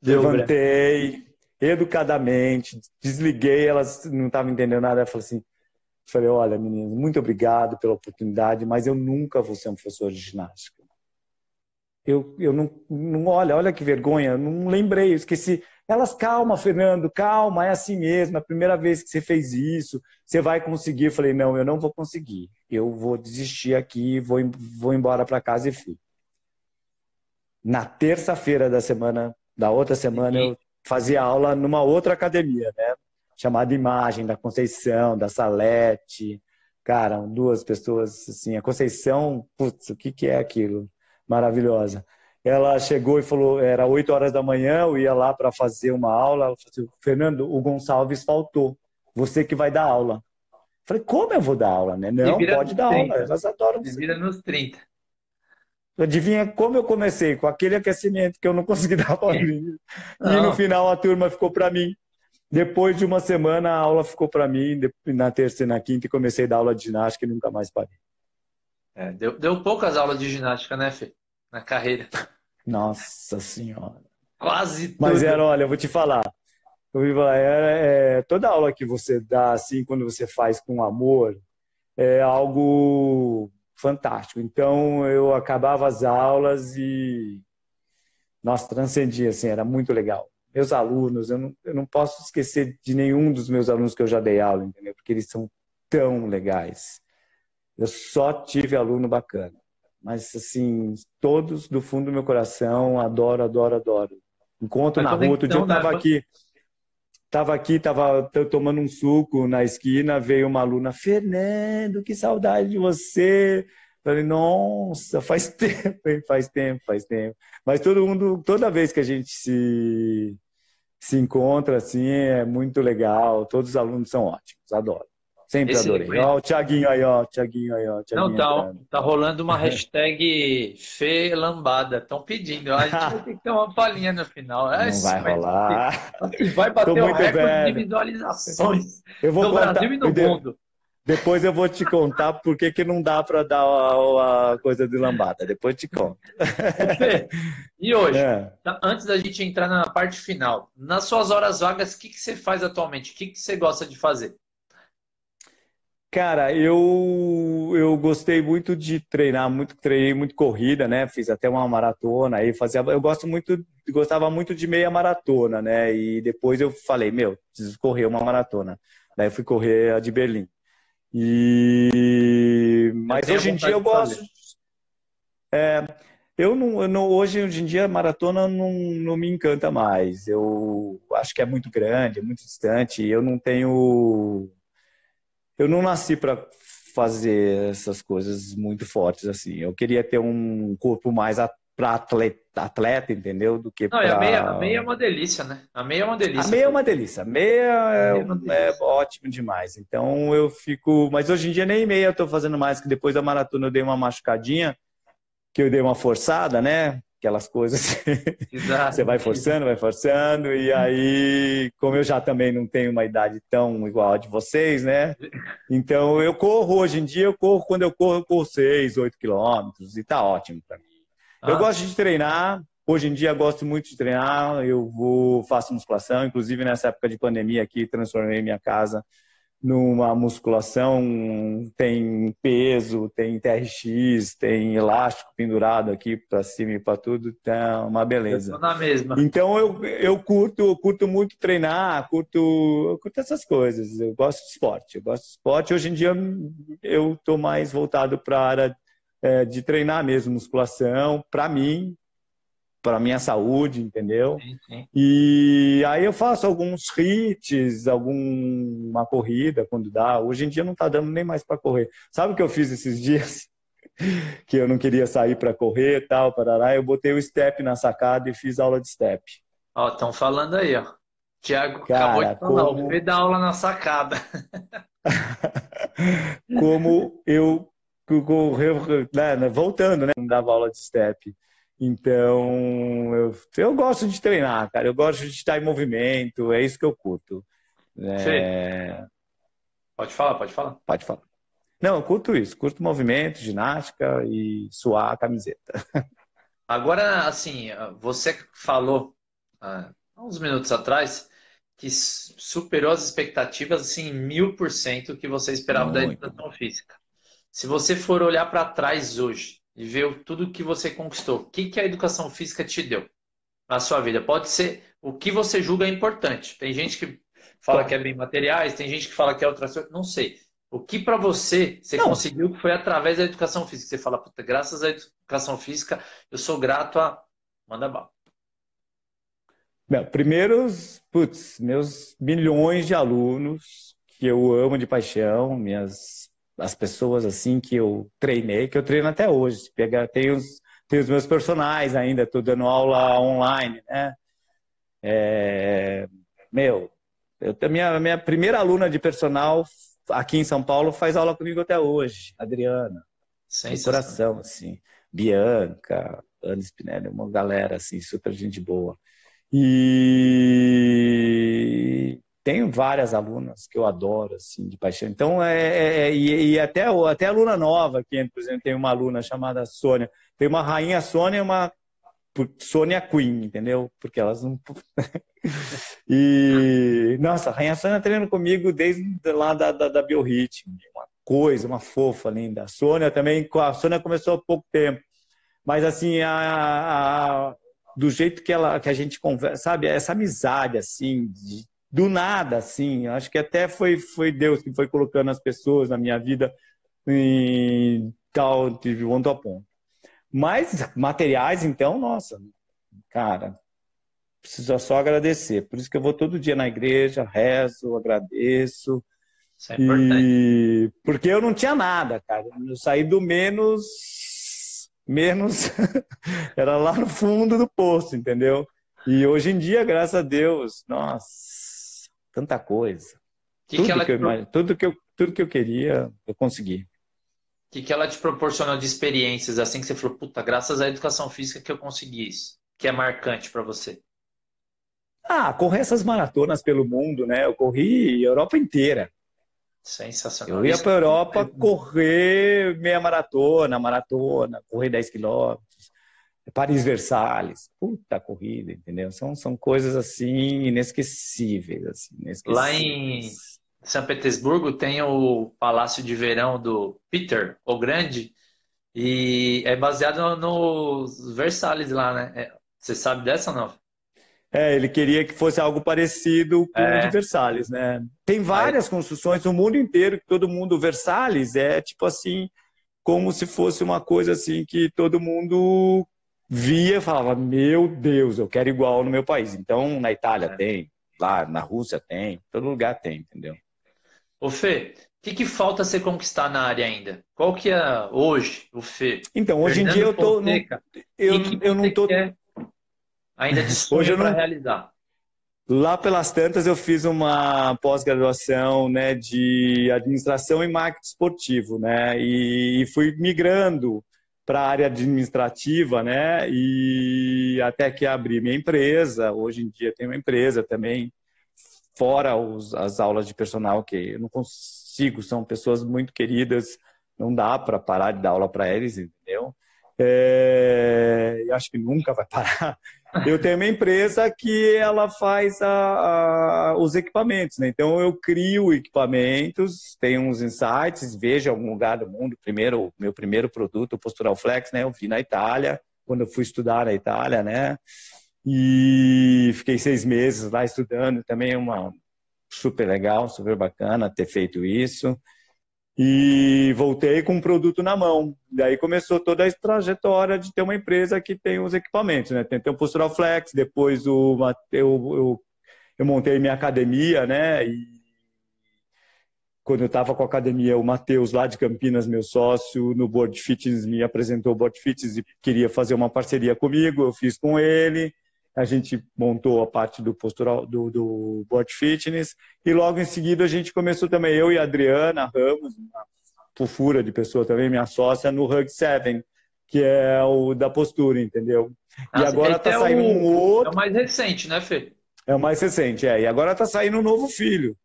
Deu Levantei educadamente, desliguei, elas não estavam entendendo nada. Eu falei assim, falei, olha, meninas, muito obrigado pela oportunidade, mas eu nunca vou ser um professor de ginástica eu, eu não, não olha, olha que vergonha, não lembrei, esqueci. Elas, calma, Fernando, calma, é assim mesmo, é a primeira vez que você fez isso, você vai conseguir. Eu falei, não, eu não vou conseguir. Eu vou desistir aqui, vou, vou embora para casa e fui. Na terça-feira da semana, da outra semana, eu fazia aula numa outra academia, né? Chamada Imagem, da Conceição, da Salete. Cara, duas pessoas, assim, a Conceição, putz, o que, que é aquilo? Maravilhosa. Ela chegou e falou, era 8 horas da manhã, eu ia lá para fazer uma aula. Ela falou assim, Fernando, o Gonçalves faltou. Você que vai dar aula. Falei, como eu vou dar aula, né? Não, pode dar 30. aula. Elas adoram você. Vira nos 30. Adivinha como eu comecei? Com aquele aquecimento que eu não consegui dar para mim. E no final a turma ficou para mim. Depois de uma semana a aula ficou para mim. Na terça e na quinta comecei a dar aula de ginástica e nunca mais parei. É, deu, deu poucas aulas de ginástica, né, Fê? Na carreira. Nossa Senhora. Quase tudo. Mas era, olha, eu vou te falar. Eu vou falar é, é, toda aula que você dá, assim, quando você faz com amor, é algo fantástico. Então, eu acabava as aulas e, nossa, transcendia, assim, era muito legal. Meus alunos, eu não, eu não posso esquecer de nenhum dos meus alunos que eu já dei aula, entendeu? Porque eles são tão legais. Eu só tive aluno bacana. Mas, assim, todos do fundo do meu coração, adoro, adoro, adoro. Encontro Mas na rua. Outro dia eu estava aqui, estava aqui, estava tomando um suco na esquina, veio uma aluna, Fernando, que saudade de você. Falei, nossa, faz tempo, faz tempo, faz tempo. Mas todo mundo, toda vez que a gente se, se encontra, assim, é muito legal. Todos os alunos são ótimos, adoro. Sempre Esse adorei. Ó, o Thiaguinho aí, ó. Thiaguinho aí, ó. Thiaguinho Não, tá, tá rolando uma hashtag Fê Lambada. Estão pedindo. A gente vai ter que ter uma palhinha no final. É, Não vai rolar. Vai bater o recorde velho. de visualizações eu vou no contar, Brasil e no mundo. Depois eu vou te contar por que, que não dá para dar a, a, coisa de lambada. Depois te conto. e hoje, é. Tá, antes da gente entrar na parte final, nas suas horas vagas, o que, que você faz atualmente? O que, que você gosta de fazer? Cara, eu, eu gostei muito de treinar, muito treinei muito corrida, né? Fiz até uma maratona aí, fazia, eu gosto muito, gostava muito de meia maratona, né? E depois eu falei, meu, preciso correr uma maratona. Daí fui correr a de Berlim. E mas hoje em dia eu gosto é, Eu não, eu não, hoje, hoje em dia, maratona não, não me encanta mais. Eu acho que é muito grande, é muito distante. Eu não tenho. Eu não nasci para fazer essas coisas muito fortes assim. Eu queria ter um corpo mais para atleta, atleta, entendeu? Do que Não, pra... a meia, a meia é uma delícia, né? A meia é uma delícia. A meia é uma delícia. A meia, é, meia é, é, ótimo demais. Então eu fico. Mas hoje em dia nem meia eu tô fazendo mais, que depois da maratona eu dei uma machucadinha que eu dei uma forçada, né? Aquelas coisas. você vai forçando, vai forçando, e aí, como eu já também não tenho uma idade tão igual a de vocês, né? Então eu corro hoje em dia, eu corro, quando eu corro, eu corro 6, 8 quilômetros, e tá ótimo para mim. Ah. Eu gosto de treinar, Hoje em dia gosto muito de treinar, eu vou faço musculação, inclusive nessa época de pandemia aqui transformei minha casa numa musculação, tem peso, tem TRX, tem elástico pendurado aqui para cima e para tudo, tá uma beleza. Eu na mesma. Então eu, eu curto, eu curto muito treinar, curto, curto essas coisas. Eu gosto de esporte, eu gosto de esporte. Hoje em dia eu tô mais voltado para a área é, de treinar mesmo musculação, para mim, para minha saúde, entendeu? Sim, sim. E aí eu faço alguns hits, alguma corrida quando dá. Hoje em dia não está dando nem mais para correr. Sabe o que eu fiz esses dias? que eu não queria sair para correr e tal, parará. Eu botei o step na sacada e fiz aula de step. Ó, estão falando aí, ó. Tiago acabou de falar, como... o dar aula na sacada. como eu né, voltando, né? Não dava aula de step. Então, eu, eu gosto de treinar, cara. Eu gosto de estar em movimento, é isso que eu curto. É... Pode falar, pode falar. Pode falar. Não, eu curto isso. Curto movimento, ginástica e suar a camiseta. Agora, assim, você falou há uns minutos atrás que superou as expectativas, assim, mil por cento que você esperava Muito. da educação física. Se você for olhar para trás hoje, e ver tudo que você conquistou. O que, que a educação física te deu na sua vida? Pode ser o que você julga importante. Tem gente que fala que é bem materiais, tem gente que fala que é outra coisa, não sei. O que para você você não. conseguiu que foi através da educação física? Você fala, puta, graças à educação física, eu sou grato a. Manda bala. Não, primeiro, putz, meus milhões de alunos que eu amo de paixão, minhas as pessoas assim que eu treinei, que eu treino até hoje. Pegar, tem, os, tem os meus personagens ainda, estou dando aula online, né? É, meu, eu, minha, minha primeira aluna de personal aqui em São Paulo faz aula comigo até hoje, Adriana. Sem coração, assim. Bianca, Ana Spinelli, uma galera assim, super gente boa. E tenho várias alunas que eu adoro, assim, de paixão. Então, é, é, é e, e, até, até aluna nova, que, por exemplo, tem uma aluna chamada Sônia. Tem uma rainha Sônia e uma Sônia Queen, entendeu? Porque elas não. e, nossa, a rainha Sônia treina comigo desde lá da, da, da Biorritmo. Uma coisa, uma fofa linda. A Sônia também, a Sônia começou há pouco tempo. Mas, assim, a, a do jeito que, ela, que a gente conversa, sabe? Essa amizade, assim, de do nada, assim. Acho que até foi, foi Deus que foi colocando as pessoas na minha vida em tal, de ponto a ponto. Mas materiais, então, nossa, cara, preciso só agradecer. Por isso que eu vou todo dia na igreja, rezo, agradeço. Isso é e... Porque eu não tinha nada, cara. Eu saí do menos. Menos. Era lá no fundo do poço, entendeu? E hoje em dia, graças a Deus, nossa tanta coisa. Que tudo, que, que eu, tudo, que eu, tudo que eu queria, eu consegui. O que, que ela te proporcionou de experiências assim que você falou, puta, graças à educação física que eu consegui isso? Que é marcante para você? Ah, correr essas maratonas pelo mundo, né? Eu corri a Europa inteira. Sensacional. Eu ia para a Europa correr meia maratona, maratona, correr 10 quilômetros. Paris Versalhes, puta corrida, entendeu? São, são coisas assim inesquecíveis, assim, inesquecíveis. Lá em São Petersburgo tem o Palácio de Verão do Peter, o Grande, e é baseado nos Versalhes lá, né? É, você sabe dessa ou não? É, ele queria que fosse algo parecido com é. o de Versalhes, né? Tem várias construções no mundo inteiro que todo mundo Versalhes é tipo assim, como se fosse uma coisa assim que todo mundo via falava, meu Deus, eu quero igual no meu país. Então, na Itália é. tem, lá na Rússia tem, todo lugar tem, entendeu? Ô Fê, o que, que falta ser conquistar na área ainda? Qual que é hoje o Fê? Então, hoje Fernando em dia eu tô. Fonseca, eu, que eu não tô. Ainda de sonho para realizar. Lá pelas tantas eu fiz uma pós-graduação né, de administração e marketing esportivo, né? E, e fui migrando para a área administrativa, né? E até que abri minha empresa. Hoje em dia tenho uma empresa também, fora os, as aulas de personal que eu não consigo, são pessoas muito queridas, não dá para parar de dar aula para eles, entendeu? É, eu acho que nunca vai parar. Eu tenho uma empresa que ela faz a, a, os equipamentos, né? Então eu crio equipamentos, tenho uns insights, vejo algum lugar do mundo. Primeiro, meu primeiro produto, o Postural Flex, né? Eu vi na Itália, quando eu fui estudar na Itália, né? E fiquei seis meses lá estudando, também é uma super legal, super bacana ter feito isso e voltei com um produto na mão. Daí começou toda a trajetória de ter uma empresa que tem os equipamentos, né? Tem, o Postural Flex, depois o, eu, eu, eu montei minha academia, né? E quando eu estava com a academia, o Matheus, lá de Campinas, meu sócio, no Board Fitness, me apresentou o Board Fitness e queria fazer uma parceria comigo, eu fiz com ele a gente montou a parte do postural do, do Bot Fitness e logo em seguida a gente começou também eu e a Adriana Ramos, uma fofura de pessoa também, minha sócia no Hug 7, que é o da postura, entendeu? e agora tá é saindo o, um outro. É o mais recente, né, Fê? É o mais recente, é. E agora tá saindo um novo filho.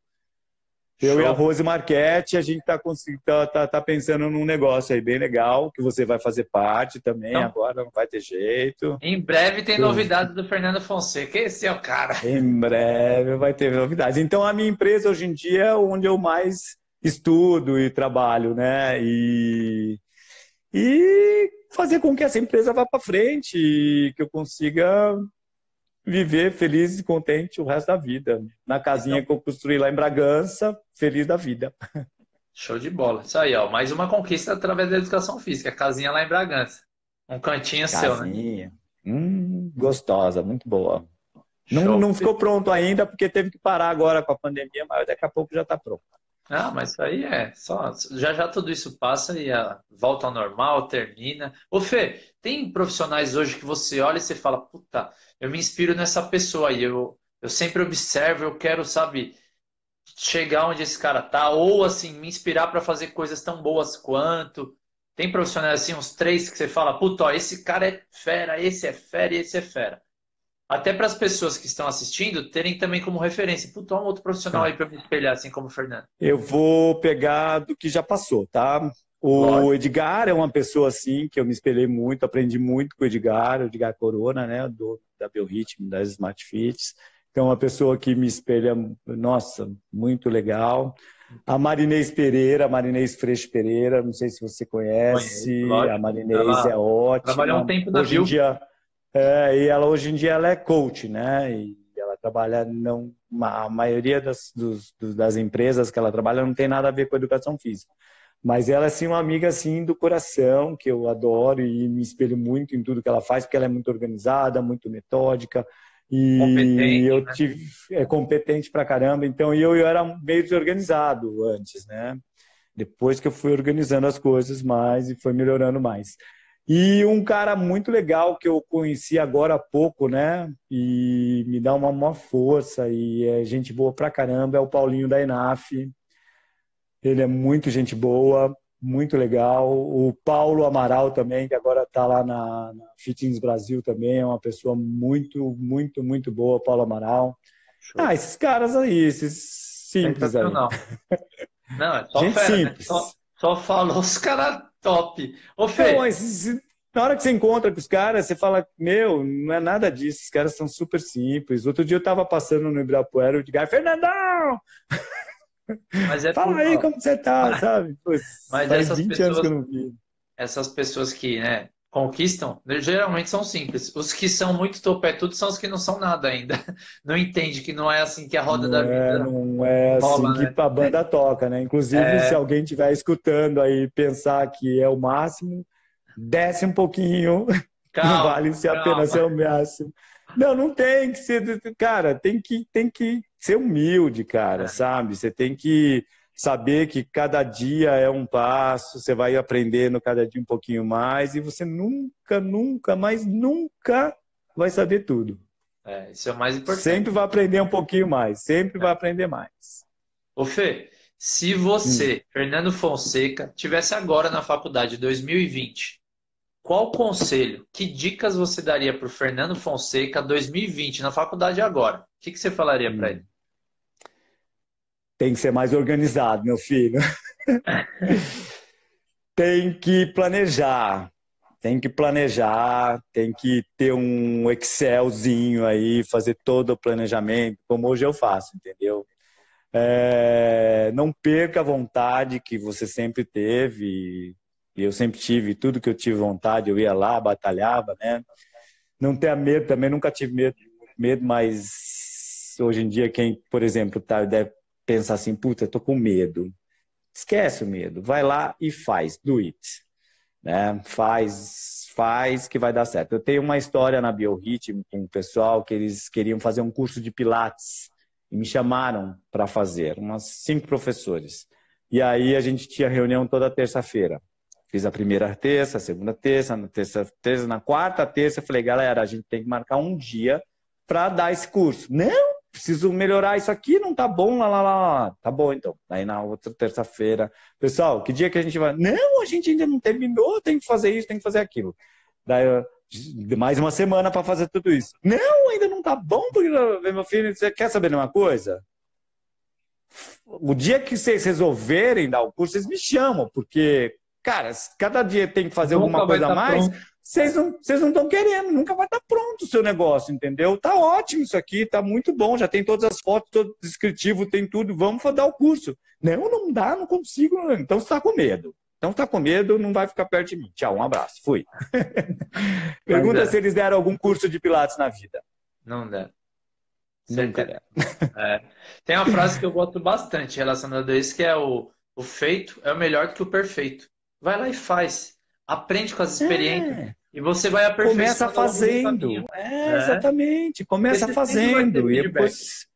Eu Show. e a Rose Marchetti, a gente está tá, tá, tá, pensando num negócio aí bem legal, que você vai fazer parte também, então, agora não vai ter jeito. Em breve tem novidades do Fernando Fonseca, esse é o cara. Em breve vai ter novidades. Então a minha empresa hoje em dia é onde eu mais estudo e trabalho, né? E, e fazer com que essa empresa vá para frente, e que eu consiga viver feliz e contente o resto da vida. Na casinha então... que eu construí lá em Bragança, feliz da vida. Show de bola. Isso aí, ó. Mais uma conquista através da educação física. Casinha lá em Bragança. Um cantinho casinha. seu, né? Hum, gostosa, muito boa. Não, não ficou pronto ainda porque teve que parar agora com a pandemia, mas daqui a pouco já está pronto. Ah, mas isso aí é só. Já já tudo isso passa e volta ao normal, termina. Ô Fê, tem profissionais hoje que você olha e você fala, puta, eu me inspiro nessa pessoa aí. Eu, eu sempre observo, eu quero, sabe, chegar onde esse cara tá, ou assim, me inspirar para fazer coisas tão boas quanto. Tem profissionais assim, uns três que você fala, puta, ó, esse cara é fera, esse é fera e esse é fera. Até para as pessoas que estão assistindo terem também como referência. Puta, um outro profissional aí para me espelhar, assim como o Fernando. Eu vou pegar do que já passou, tá? O Lógico. Edgar é uma pessoa assim que eu me espelhei muito, aprendi muito com o Edgar, o Edgar Corona, né, do, da Biorritmo, das Smart Fits. Então, uma pessoa que me espelha, nossa, muito legal. A Marinês Pereira, a Marinês Freixo Pereira, não sei se você conhece, a Marinês ela é ótima. Trabalhou um tempo na hoje dia, é, e ela hoje em dia ela é coach, né? E ela trabalha não a maioria das, dos, das empresas que ela trabalha não tem nada a ver com educação física. Mas ela é assim uma amiga assim do coração que eu adoro e me espelho muito em tudo que ela faz porque ela é muito organizada, muito metódica e eu né? tive é competente pra caramba. Então eu, eu era meio desorganizado antes, né? Depois que eu fui organizando as coisas mais e foi melhorando mais. E um cara muito legal que eu conheci agora há pouco, né? E me dá uma maior força e é gente boa pra caramba, é o Paulinho da ENAF. Ele é muito gente boa, muito legal. O Paulo Amaral também, que agora está lá na, na Fitness Brasil também, é uma pessoa muito, muito, muito boa, Paulo Amaral. Show. Ah, esses caras aí, esses simples aí. Não, é só gente fera, né? simples. Né? Só, só falou os caras top. Ô, Fê. Não, na hora que você encontra com os caras, você fala, meu, não é nada disso, os caras são super simples. Outro dia eu estava passando no Ibirapuera, o Edgar, Fernandão! Mas é Fala aí como você tá, sabe? Pô, Mas faz essas 20 pessoas, anos que eu não vi. Essas pessoas que, né, conquistam, geralmente são simples. Os que são muito topetudos são os que não são nada ainda. Não entende que não é assim que a roda não da vida. É, não é rola, assim né? que a banda toca, né? Inclusive, é... se alguém estiver escutando aí pensar que é o máximo, desce um pouquinho, Calma, não vale se apenas ser o máximo. Não, não tem que ser. Cara, tem que, tem que ser humilde, cara, é. sabe? Você tem que saber que cada dia é um passo, você vai aprendendo cada dia um pouquinho mais e você nunca, nunca, mas nunca vai saber tudo. É, isso é o mais importante. Sempre vai aprender um pouquinho mais, sempre é. vai aprender mais. Ô Fê, se você, hum. Fernando Fonseca, tivesse agora na faculdade 2020, qual conselho, que dicas você daria para o Fernando Fonseca 2020 na faculdade agora? O que, que você falaria para hum. ele? Tem que ser mais organizado, meu filho. tem que planejar, tem que planejar, tem que ter um Excelzinho aí, fazer todo o planejamento, como hoje eu faço, entendeu? É, não perca a vontade que você sempre teve, e eu sempre tive, tudo que eu tive vontade, eu ia lá, batalhava, né? Não tenha medo também, nunca tive medo, medo, mas hoje em dia quem, por exemplo, tá, deve pensar assim, puta, eu tô com medo. Esquece o medo, vai lá e faz, do it né? Faz, faz que vai dar certo. Eu tenho uma história na Biorritmo com o pessoal que eles queriam fazer um curso de Pilates e me chamaram para fazer, umas cinco professores. E aí a gente tinha reunião toda terça-feira. Fiz a primeira terça, a segunda terça, na terça, terça, na quarta terça, falei, galera, a gente tem que marcar um dia para dar esse curso. Não, preciso melhorar isso aqui, não tá bom, lá, lá, lá. Tá bom, então. Aí na outra terça-feira, pessoal, que dia que a gente vai? Não, a gente ainda não terminou, tem que fazer isso, tem que fazer aquilo. Daí, mais uma semana para fazer tudo isso. Não, ainda não tá bom, porque meu filho, você quer saber de uma coisa? O dia que vocês resolverem dar o curso, vocês me chamam, porque, cara, cada dia tem que fazer Nunca alguma coisa a tá mais. Pronto vocês não estão querendo, nunca vai estar pronto o seu negócio, entendeu? Tá ótimo isso aqui, tá muito bom, já tem todas as fotos, todo descritivo, tem tudo, vamos dar o curso. Não, não dá, não consigo, então você está com medo. Então tá com medo, não vai ficar perto de mim. Tchau, um abraço, fui. Pergunta se eles deram algum curso de Pilates na vida. Não deram. Deram. É. Tem uma frase que eu gosto bastante relacionada a isso, que é o, o feito é o melhor que o perfeito. Vai lá e faz. Aprende com as experiências. É. E você vai aperfeiçoando. Começa fazendo. É, exatamente. Começa fazendo. E depois.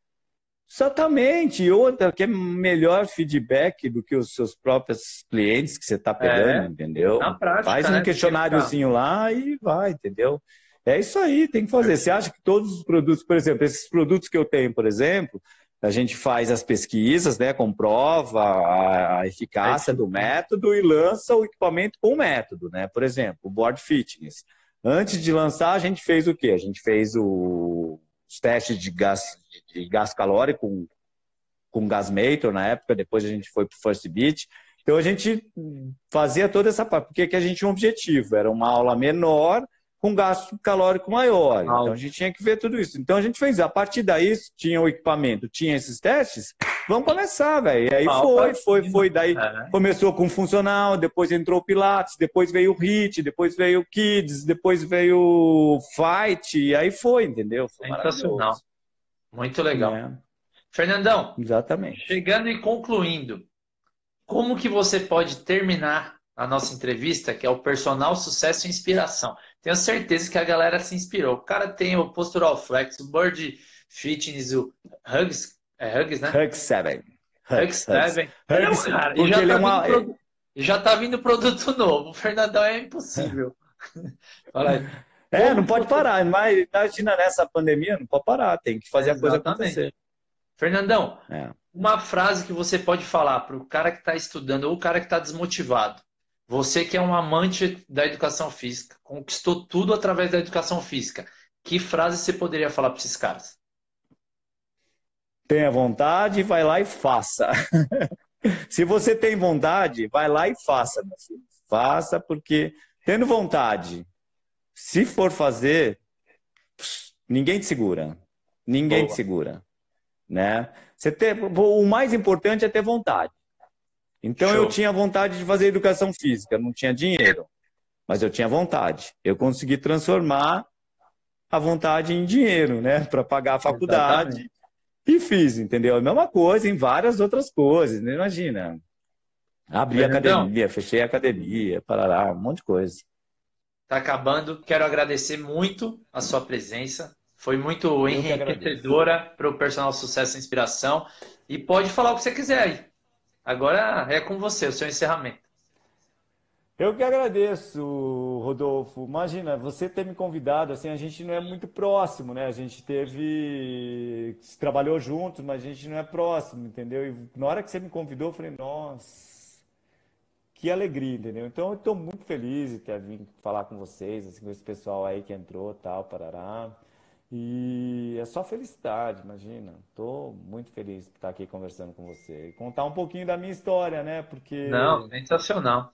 Exatamente. E outra, que é melhor feedback do que os seus próprios clientes que você está pegando, é, entendeu? Na prática, Faz um né? questionáriozinho lá e vai, entendeu? É isso aí, tem que fazer. Você acha que todos os produtos, por exemplo, esses produtos que eu tenho, por exemplo, a gente faz as pesquisas, né, comprova a, eficácia do método e lança o equipamento com o método, né? Por exemplo, o board fitness. Antes de lançar, a gente fez o quê? A gente fez o, os testes de gás, de gás calórico com, com Gasmator na época, depois a gente foi para o First Beat. Então a gente fazia toda essa parte, porque que a gente tinha um objetivo, era uma aula menor, com gasto calórico maior. Então a gente tinha que ver tudo isso. Então a gente fez, a partir daí tinha o equipamento, tinha esses testes, vamos começar, velho. E aí foi, foi, foi. Daí é. começou com funcional, depois entrou o Pilates, depois veio o HIT, depois veio o Kids, depois veio o Fight, e aí foi, entendeu? Foi Sensacional. Muito legal. É. Fernandão, Exatamente. chegando e concluindo, como que você pode terminar a nossa entrevista, que é o personal sucesso e inspiração? Tenho certeza que a galera se inspirou. O cara tem o Postural Flex, o Board Fitness, o Hugs, é Hugs, né? Hugs 7. Hugs 7. Hugs, cara, e já, tá é uma... vindo, já tá vindo produto novo. O Fernandão é impossível. Fala aí. É, não pode parar, mas imagina nessa pandemia, não pode parar, tem que fazer é, a coisa acontecer. Fernandão, é. uma frase que você pode falar para o cara que está estudando ou o cara que está desmotivado. Você que é um amante da educação física, conquistou tudo através da educação física. Que frase você poderia falar para esses caras? Tenha vontade, vai lá e faça. Se você tem vontade, vai lá e faça, meu filho. Faça, porque tendo vontade, se for fazer, ninguém te segura. Ninguém Boa. te segura. Né? Você ter, o mais importante é ter vontade. Então Show. eu tinha vontade de fazer educação física, não tinha dinheiro, mas eu tinha vontade. Eu consegui transformar a vontade em dinheiro, né, para pagar a faculdade. Exatamente. E fiz, entendeu? A mesma coisa em várias outras coisas, né? imagina. Abri a academia, fechei a academia, parará, um monte de coisa. está acabando. Quero agradecer muito a sua presença. Foi muito enriquecedora para o personal sucesso e inspiração. E pode falar o que você quiser aí. Agora é com você, o seu encerramento. Eu que agradeço, Rodolfo. Imagina, você ter me convidado, assim, a gente não é muito próximo, né? A gente teve. trabalhou juntos, mas a gente não é próximo, entendeu? E na hora que você me convidou, eu falei, nossa, que alegria, entendeu? Então eu estou muito feliz de ter vindo falar com vocês, assim, com esse pessoal aí que entrou tal, parará. E é só felicidade, imagina. Estou muito feliz por estar aqui conversando com você. E contar um pouquinho da minha história, né? Porque. Não, sensacional.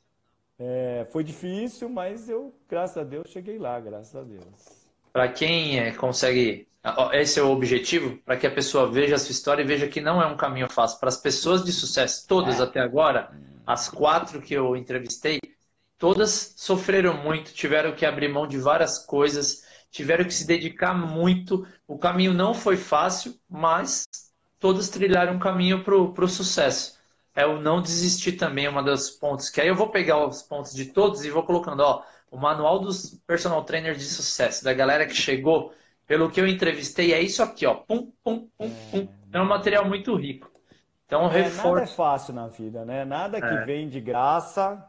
É, foi difícil, mas eu, graças a Deus, cheguei lá, graças a Deus. Para quem é, consegue. Esse é o objetivo, para que a pessoa veja a sua história e veja que não é um caminho fácil. Para as pessoas de sucesso, todas é. até agora, as quatro que eu entrevistei, todas sofreram muito, tiveram que abrir mão de várias coisas, tiveram que se dedicar muito. O caminho não foi fácil, mas todas trilharam um caminho para o sucesso é o não desistir também, uma dos pontos. Que aí eu vou pegar os pontos de todos e vou colocando, ó, o manual dos personal trainers de sucesso, da galera que chegou, pelo que eu entrevistei, é isso aqui, ó. Pum, pum, pum, pum. É um material muito rico. Então, é, reforço. Nada é fácil na vida, né? Nada que é. vem de graça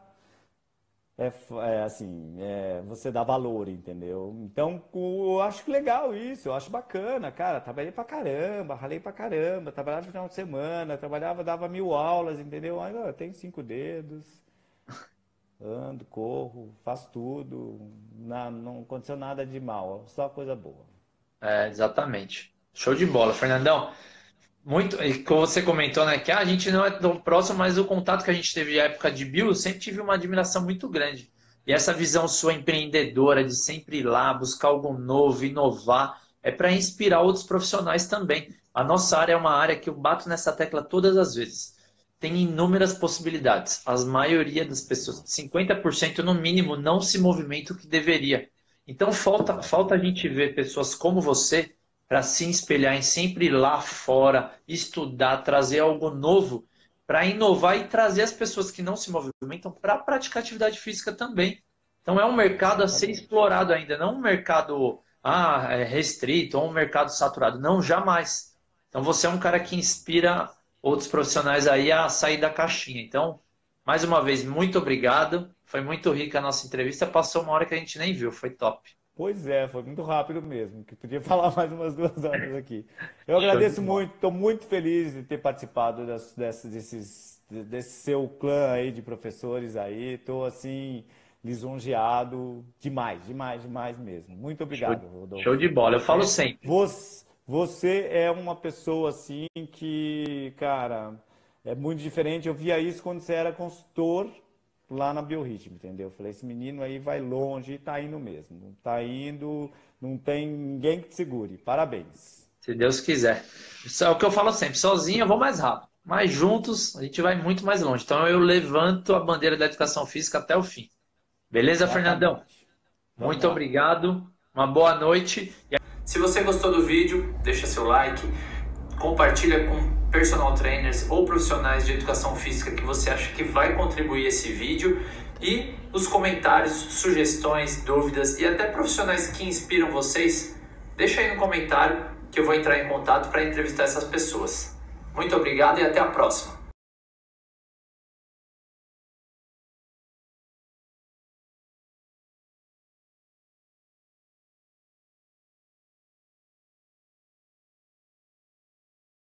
é, é assim, é, você dá valor, entendeu? Então, eu acho legal isso, eu acho bacana, cara. Trabalhei pra caramba, ralei pra caramba, trabalhava no final de semana, trabalhava, dava mil aulas, entendeu? Eu tenho cinco dedos, ando, corro, faço tudo, não, não aconteceu nada de mal, só coisa boa. É, exatamente. Show de bola, Fernandão muito, como você comentou, né, que ah, a gente não é tão próximo, mas o contato que a gente teve na época de Bill, eu sempre tive uma admiração muito grande. E essa visão sua empreendedora de sempre ir lá, buscar algo novo, inovar, é para inspirar outros profissionais também. A nossa área é uma área que eu bato nessa tecla todas as vezes. Tem inúmeras possibilidades. A maioria das pessoas, 50% no mínimo, não se movimenta o que deveria. Então falta, falta a gente ver pessoas como você para se espelhar em sempre ir lá fora, estudar, trazer algo novo, para inovar e trazer as pessoas que não se movimentam para praticar atividade física também. Então é um mercado a ser explorado ainda, não um mercado ah, é restrito ou um mercado saturado. Não, jamais. Então você é um cara que inspira outros profissionais aí a sair da caixinha. Então, mais uma vez, muito obrigado. Foi muito rica a nossa entrevista. Passou uma hora que a gente nem viu, foi top. Pois é, foi muito rápido mesmo, que podia falar mais umas duas horas aqui. Eu agradeço muito, estou muito feliz de ter participado das, dessas, desses, desse seu clã aí de professores aí. Estou assim lisonjeado demais, demais, demais mesmo. Muito obrigado, show, Rodolfo. Show de bola, eu falo sempre. Você, você é uma pessoa assim que, cara, é muito diferente. Eu via isso quando você era consultor lá na Biorritmo, entendeu? falei, esse menino aí vai longe e tá indo mesmo. Tá indo, não tem ninguém que te segure. Parabéns. Se Deus quiser. Isso é o que eu falo sempre, sozinho eu vou mais rápido, mas juntos a gente vai muito mais longe. Então eu levanto a bandeira da educação física até o fim. Beleza, Exatamente. Fernandão? Vamos muito lá. obrigado. Uma boa noite. Se você gostou do vídeo, deixa seu like, compartilha com personal trainers ou profissionais de educação física que você acha que vai contribuir esse vídeo e os comentários, sugestões, dúvidas e até profissionais que inspiram vocês, deixa aí no comentário que eu vou entrar em contato para entrevistar essas pessoas. Muito obrigado e até a próxima.